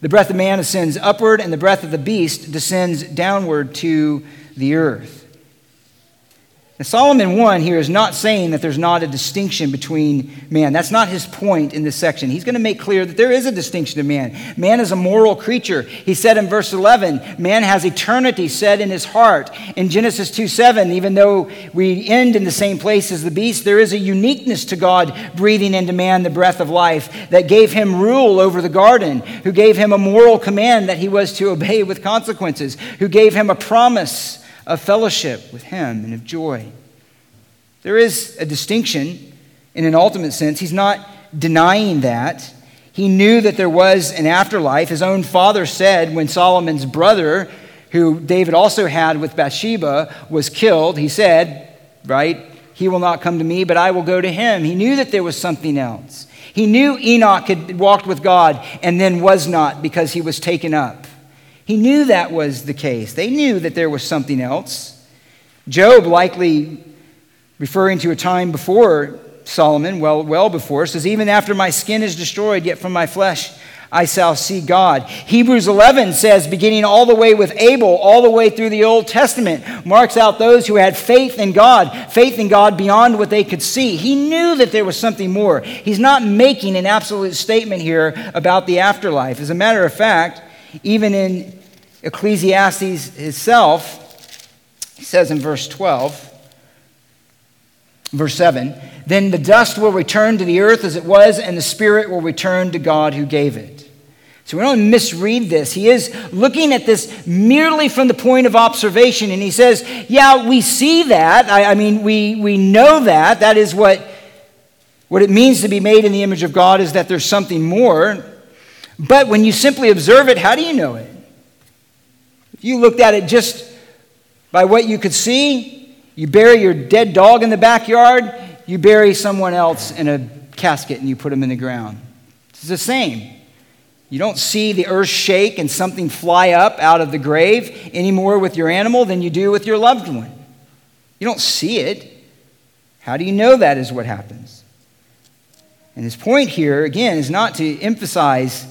the breath of man ascends upward, and the breath of the beast descends downward to the earth. Solomon 1 here is not saying that there's not a distinction between man. That's not his point in this section. He's going to make clear that there is a distinction of man. Man is a moral creature. He said in verse 11, man has eternity set in his heart. In Genesis 2 7, even though we end in the same place as the beast, there is a uniqueness to God breathing into man the breath of life that gave him rule over the garden, who gave him a moral command that he was to obey with consequences, who gave him a promise of fellowship with Him and of joy. There is a distinction in an ultimate sense. He's not denying that. He knew that there was an afterlife. His own father said when Solomon's brother, who David also had with Bathsheba, was killed, he said, right, he will not come to me, but I will go to him. He knew that there was something else. He knew Enoch had walked with God and then was not because he was taken up. He knew that was the case. They knew that there was something else. Job, likely referring to a time before Solomon, well, well before, says, Even after my skin is destroyed, yet from my flesh I shall see God. Hebrews 11 says, beginning all the way with Abel, all the way through the Old Testament, marks out those who had faith in God, faith in God beyond what they could see. He knew that there was something more. He's not making an absolute statement here about the afterlife. As a matter of fact, even in Ecclesiastes itself, he says in verse 12, Verse 7 Then the dust will return to the earth as it was, and the spirit will return to God who gave it. So we don't misread this. He is looking at this merely from the point of observation, and he says, Yeah, we see that. I, I mean, we, we know that. That is what, what it means to be made in the image of God, is that there's something more. But when you simply observe it, how do you know it? If you looked at it just by what you could see, you bury your dead dog in the backyard, you bury someone else in a casket and you put them in the ground. It's the same. You don't see the earth shake and something fly up out of the grave any more with your animal than you do with your loved one. You don't see it. How do you know that is what happens? And his point here, again, is not to emphasize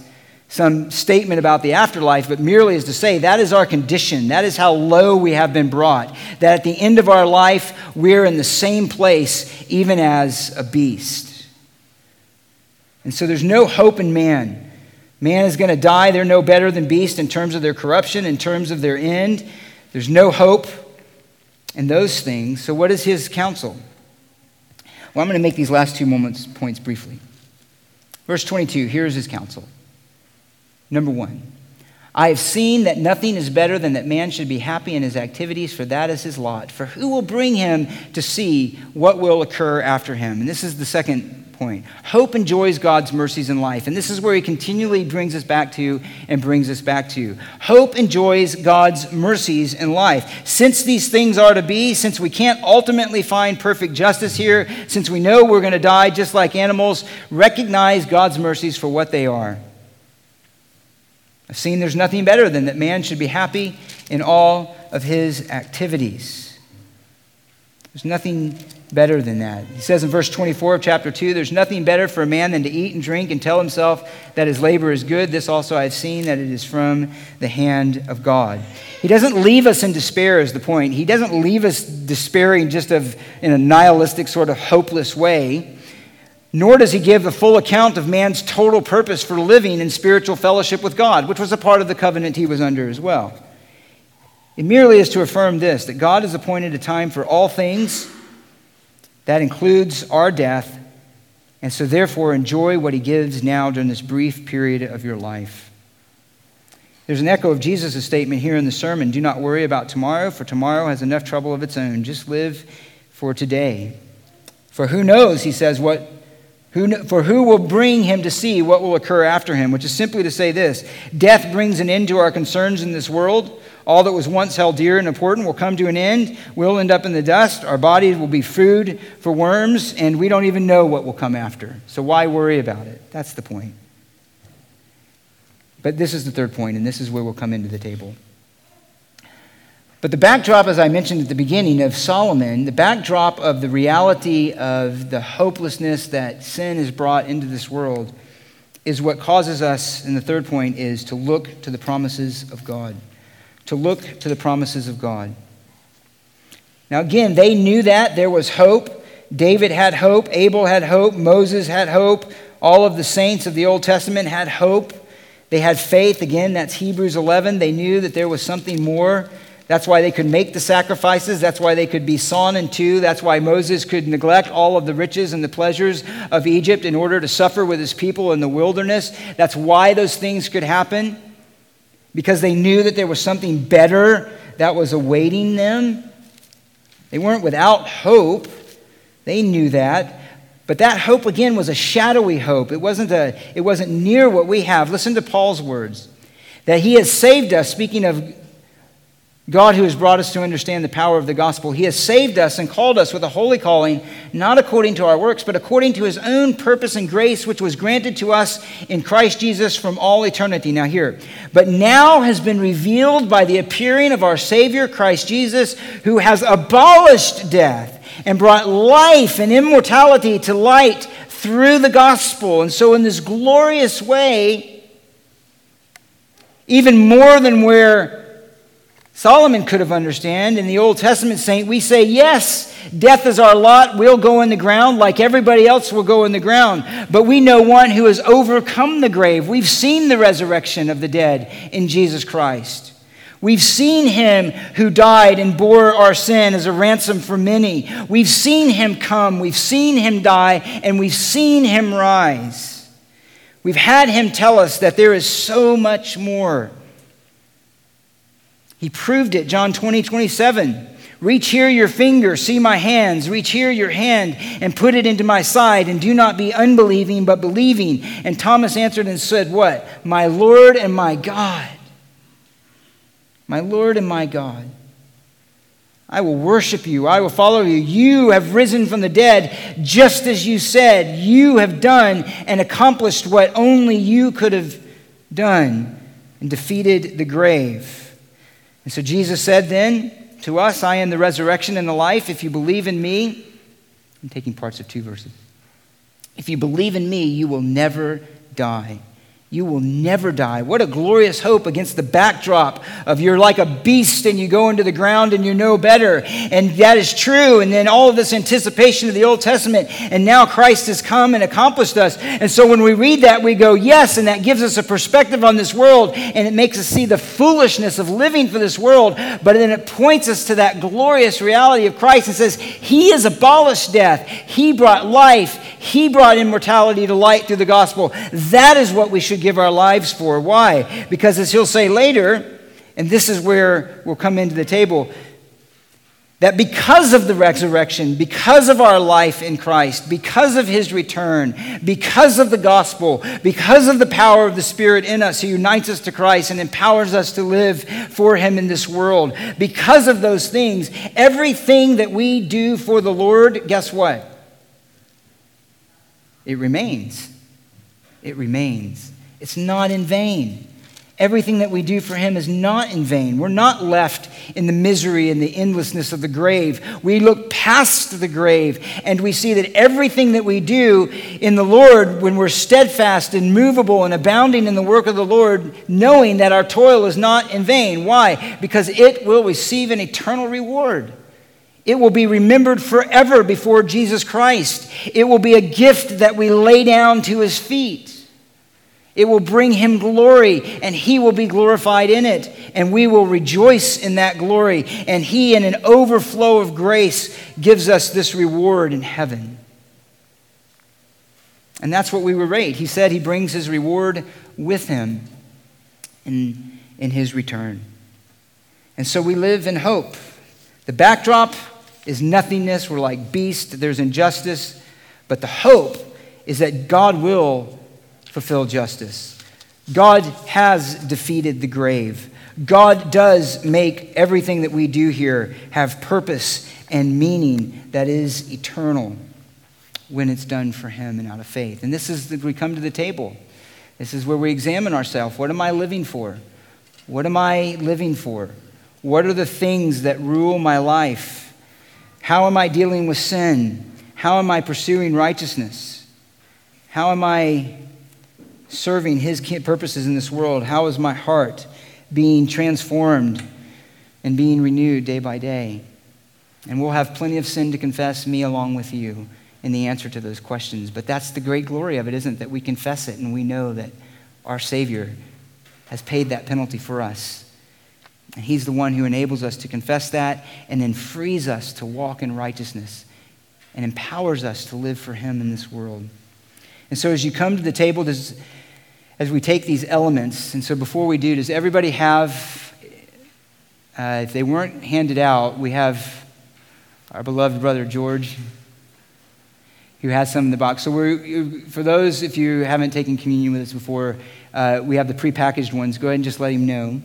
some statement about the afterlife, but merely is to say that is our condition. That is how low we have been brought. That at the end of our life, we're in the same place, even as a beast. And so there's no hope in man. Man is going to die. They're no better than beasts in terms of their corruption, in terms of their end. There's no hope in those things. So, what is his counsel? Well, I'm going to make these last two moments, points briefly. Verse 22 here's his counsel. Number one, I have seen that nothing is better than that man should be happy in his activities, for that is his lot. For who will bring him to see what will occur after him? And this is the second point. Hope enjoys God's mercies in life. And this is where he continually brings us back to and brings us back to. Hope enjoys God's mercies in life. Since these things are to be, since we can't ultimately find perfect justice here, since we know we're going to die just like animals, recognize God's mercies for what they are. I've seen there's nothing better than that man should be happy in all of his activities. There's nothing better than that. He says in verse 24 of chapter 2 there's nothing better for a man than to eat and drink and tell himself that his labor is good. This also I have seen that it is from the hand of God. He doesn't leave us in despair, is the point. He doesn't leave us despairing just of, in a nihilistic, sort of hopeless way. Nor does he give the full account of man's total purpose for living in spiritual fellowship with God, which was a part of the covenant he was under as well. It merely is to affirm this that God has appointed a time for all things that includes our death, and so therefore enjoy what he gives now during this brief period of your life. There's an echo of Jesus' statement here in the sermon do not worry about tomorrow, for tomorrow has enough trouble of its own. Just live for today. For who knows, he says, what, who, for who will bring him to see what will occur after him? Which is simply to say this death brings an end to our concerns in this world. All that was once held dear and important will come to an end. We'll end up in the dust. Our bodies will be food for worms, and we don't even know what will come after. So why worry about it? That's the point. But this is the third point, and this is where we'll come into the table. But the backdrop, as I mentioned at the beginning of Solomon, the backdrop of the reality of the hopelessness that sin has brought into this world is what causes us, and the third point is to look to the promises of God to look to the promises of God. Now, again, they knew that there was hope. David had hope. Abel had hope. Moses had hope. All of the saints of the Old Testament had hope. They had faith. Again, that's Hebrews 11. They knew that there was something more. That's why they could make the sacrifices. That's why they could be sawn in two. That's why Moses could neglect all of the riches and the pleasures of Egypt in order to suffer with his people in the wilderness. That's why those things could happen because they knew that there was something better that was awaiting them. They weren't without hope, they knew that. But that hope, again, was a shadowy hope. It wasn't, a, it wasn't near what we have. Listen to Paul's words that he has saved us, speaking of God, who has brought us to understand the power of the gospel, He has saved us and called us with a holy calling, not according to our works, but according to His own purpose and grace, which was granted to us in Christ Jesus from all eternity. Now, here, but now has been revealed by the appearing of our Savior, Christ Jesus, who has abolished death and brought life and immortality to light through the gospel. And so, in this glorious way, even more than where Solomon could have understood. In the Old Testament saint, we say, yes, death is our lot. We'll go in the ground like everybody else will go in the ground. But we know one who has overcome the grave. We've seen the resurrection of the dead in Jesus Christ. We've seen him who died and bore our sin as a ransom for many. We've seen him come, we've seen him die, and we've seen him rise. We've had him tell us that there is so much more. He proved it, John 20, 27. Reach here your finger, see my hands. Reach here your hand and put it into my side, and do not be unbelieving, but believing. And Thomas answered and said, What? My Lord and my God. My Lord and my God. I will worship you. I will follow you. You have risen from the dead, just as you said. You have done and accomplished what only you could have done and defeated the grave. And so Jesus said then, to us, I am the resurrection and the life. If you believe in me, I'm taking parts of two verses. If you believe in me, you will never die. You will never die. What a glorious hope against the backdrop of you're like a beast and you go into the ground and you know better. And that is true. And then all of this anticipation of the Old Testament. And now Christ has come and accomplished us. And so when we read that, we go, yes. And that gives us a perspective on this world. And it makes us see the foolishness of living for this world. But then it points us to that glorious reality of Christ and says, He has abolished death. He brought life. He brought immortality to light through the gospel. That is what we should give our lives for. Why? Because as he'll say later, and this is where we'll come into the table, that because of the resurrection, because of our life in Christ, because of his return, because of the gospel, because of the power of the Spirit in us who unites us to Christ and empowers us to live for him in this world, because of those things, everything that we do for the Lord, guess what? It remains. It remains. It's not in vain. Everything that we do for Him is not in vain. We're not left in the misery and the endlessness of the grave. We look past the grave and we see that everything that we do in the Lord, when we're steadfast and movable and abounding in the work of the Lord, knowing that our toil is not in vain. Why? Because it will receive an eternal reward. It will be remembered forever before Jesus Christ. It will be a gift that we lay down to His feet. It will bring him glory, and he will be glorified in it, and we will rejoice in that glory. And he, in an overflow of grace, gives us this reward in heaven. And that's what we were rate. He said he brings his reward with him in, in his return. And so we live in hope. The backdrop is nothingness. We're like beasts, there's injustice. But the hope is that God will fulfill justice. God has defeated the grave. God does make everything that we do here have purpose and meaning that is eternal when it's done for Him and out of faith. And this is that we come to the table. This is where we examine ourselves. What am I living for? What am I living for? What are the things that rule my life? How am I dealing with sin? How am I pursuing righteousness? How am I serving His purposes in this world? How is my heart being transformed and being renewed day by day? And we'll have plenty of sin to confess, me along with you, in the answer to those questions. But that's the great glory of it, isn't it? That we confess it and we know that our Savior has paid that penalty for us. And He's the one who enables us to confess that and then frees us to walk in righteousness and empowers us to live for Him in this world. And so as you come to the table, does, as we take these elements, and so before we do, does everybody have, uh, if they weren't handed out, we have our beloved brother George who has some in the box. So for those, if you haven't taken communion with us before, uh, we have the prepackaged ones. Go ahead and just let him know.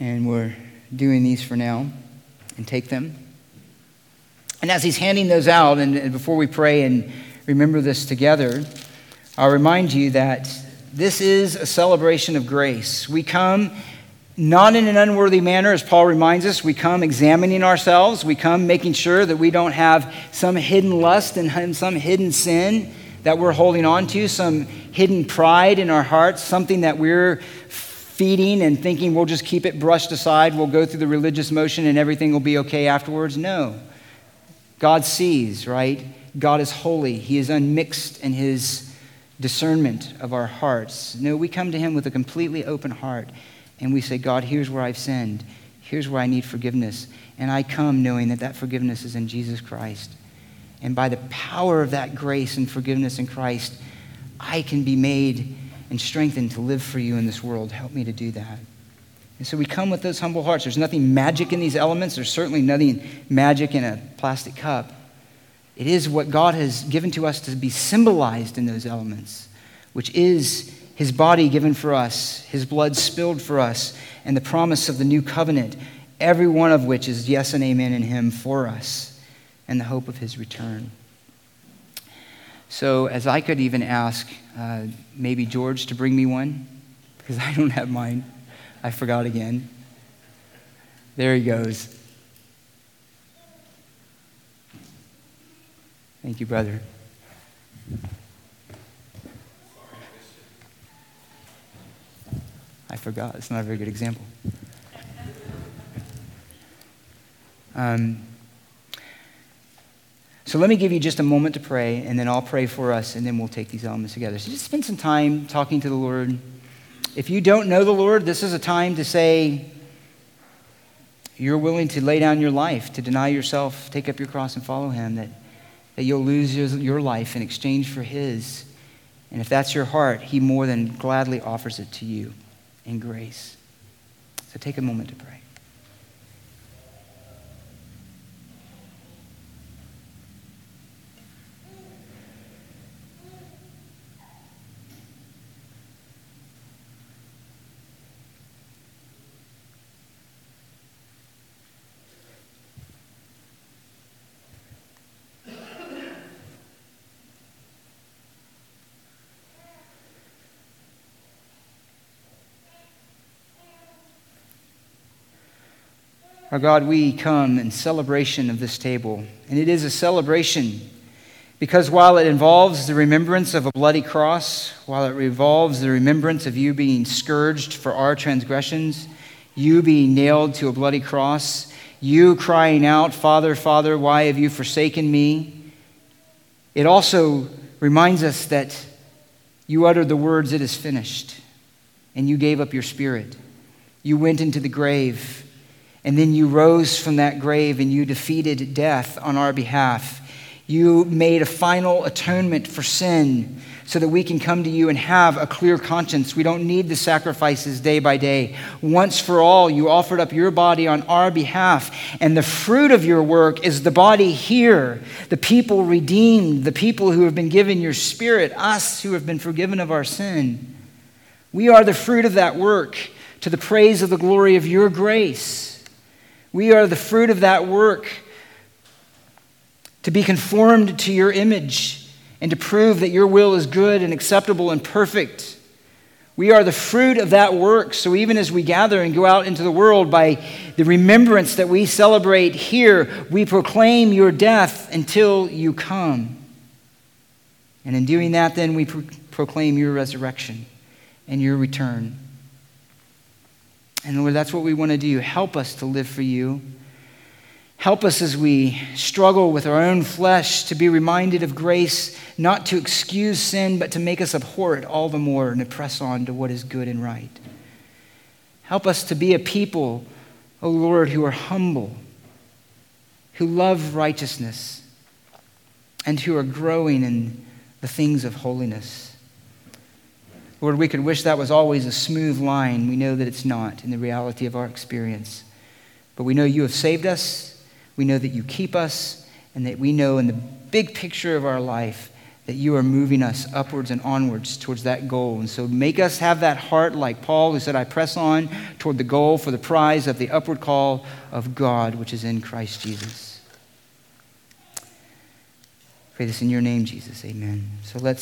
And we're doing these for now and take them. And as he's handing those out, and, and before we pray and remember this together, I'll remind you that this is a celebration of grace. We come not in an unworthy manner, as Paul reminds us. We come examining ourselves. We come making sure that we don't have some hidden lust and some hidden sin that we're holding on to, some hidden pride in our hearts, something that we're feeding and thinking we'll just keep it brushed aside, we'll go through the religious motion and everything will be okay afterwards. No. God sees, right? God is holy, He is unmixed in His discernment of our hearts. No, we come to Him with a completely open heart, and we say, God, here's where I've sinned. Here's where I need forgiveness. And I come knowing that that forgiveness is in Jesus Christ. And by the power of that grace and forgiveness in Christ, I can be made and strengthened to live for you in this world. Help me to do that. And so we come with those humble hearts. There's nothing magic in these elements. There's certainly nothing magic in a plastic cup. It is what God has given to us to be symbolized in those elements, which is his body given for us, his blood spilled for us, and the promise of the new covenant, every one of which is yes and amen in him for us, and the hope of his return. So, as I could even ask uh, maybe George to bring me one, because I don't have mine. I forgot again. There he goes. Thank you, brother. I forgot. It's not a very good example. Um, so let me give you just a moment to pray, and then I'll pray for us, and then we'll take these elements together. So just spend some time talking to the Lord. If you don't know the Lord, this is a time to say you're willing to lay down your life, to deny yourself, take up your cross, and follow Him, that, that you'll lose your life in exchange for His. And if that's your heart, He more than gladly offers it to you in grace. So take a moment to pray. Our God, we come in celebration of this table. And it is a celebration because while it involves the remembrance of a bloody cross, while it revolves the remembrance of you being scourged for our transgressions, you being nailed to a bloody cross, you crying out, Father, Father, why have you forsaken me? It also reminds us that you uttered the words, It is finished, and you gave up your spirit. You went into the grave and then you rose from that grave and you defeated death on our behalf. You made a final atonement for sin so that we can come to you and have a clear conscience. We don't need the sacrifices day by day. Once for all, you offered up your body on our behalf. And the fruit of your work is the body here, the people redeemed, the people who have been given your spirit, us who have been forgiven of our sin. We are the fruit of that work to the praise of the glory of your grace. We are the fruit of that work to be conformed to your image and to prove that your will is good and acceptable and perfect. We are the fruit of that work. So even as we gather and go out into the world by the remembrance that we celebrate here, we proclaim your death until you come. And in doing that, then we pro- proclaim your resurrection and your return. And Lord, that's what we want to do. Help us to live for you. Help us as we struggle with our own flesh to be reminded of grace, not to excuse sin, but to make us abhor it all the more and to press on to what is good and right. Help us to be a people, O oh Lord, who are humble, who love righteousness, and who are growing in the things of holiness. Lord, we could wish that was always a smooth line. We know that it's not in the reality of our experience. But we know you have saved us. We know that you keep us. And that we know in the big picture of our life that you are moving us upwards and onwards towards that goal. And so make us have that heart like Paul, who said, I press on toward the goal for the prize of the upward call of God, which is in Christ Jesus. Pray this in your name, Jesus. Amen. So let's.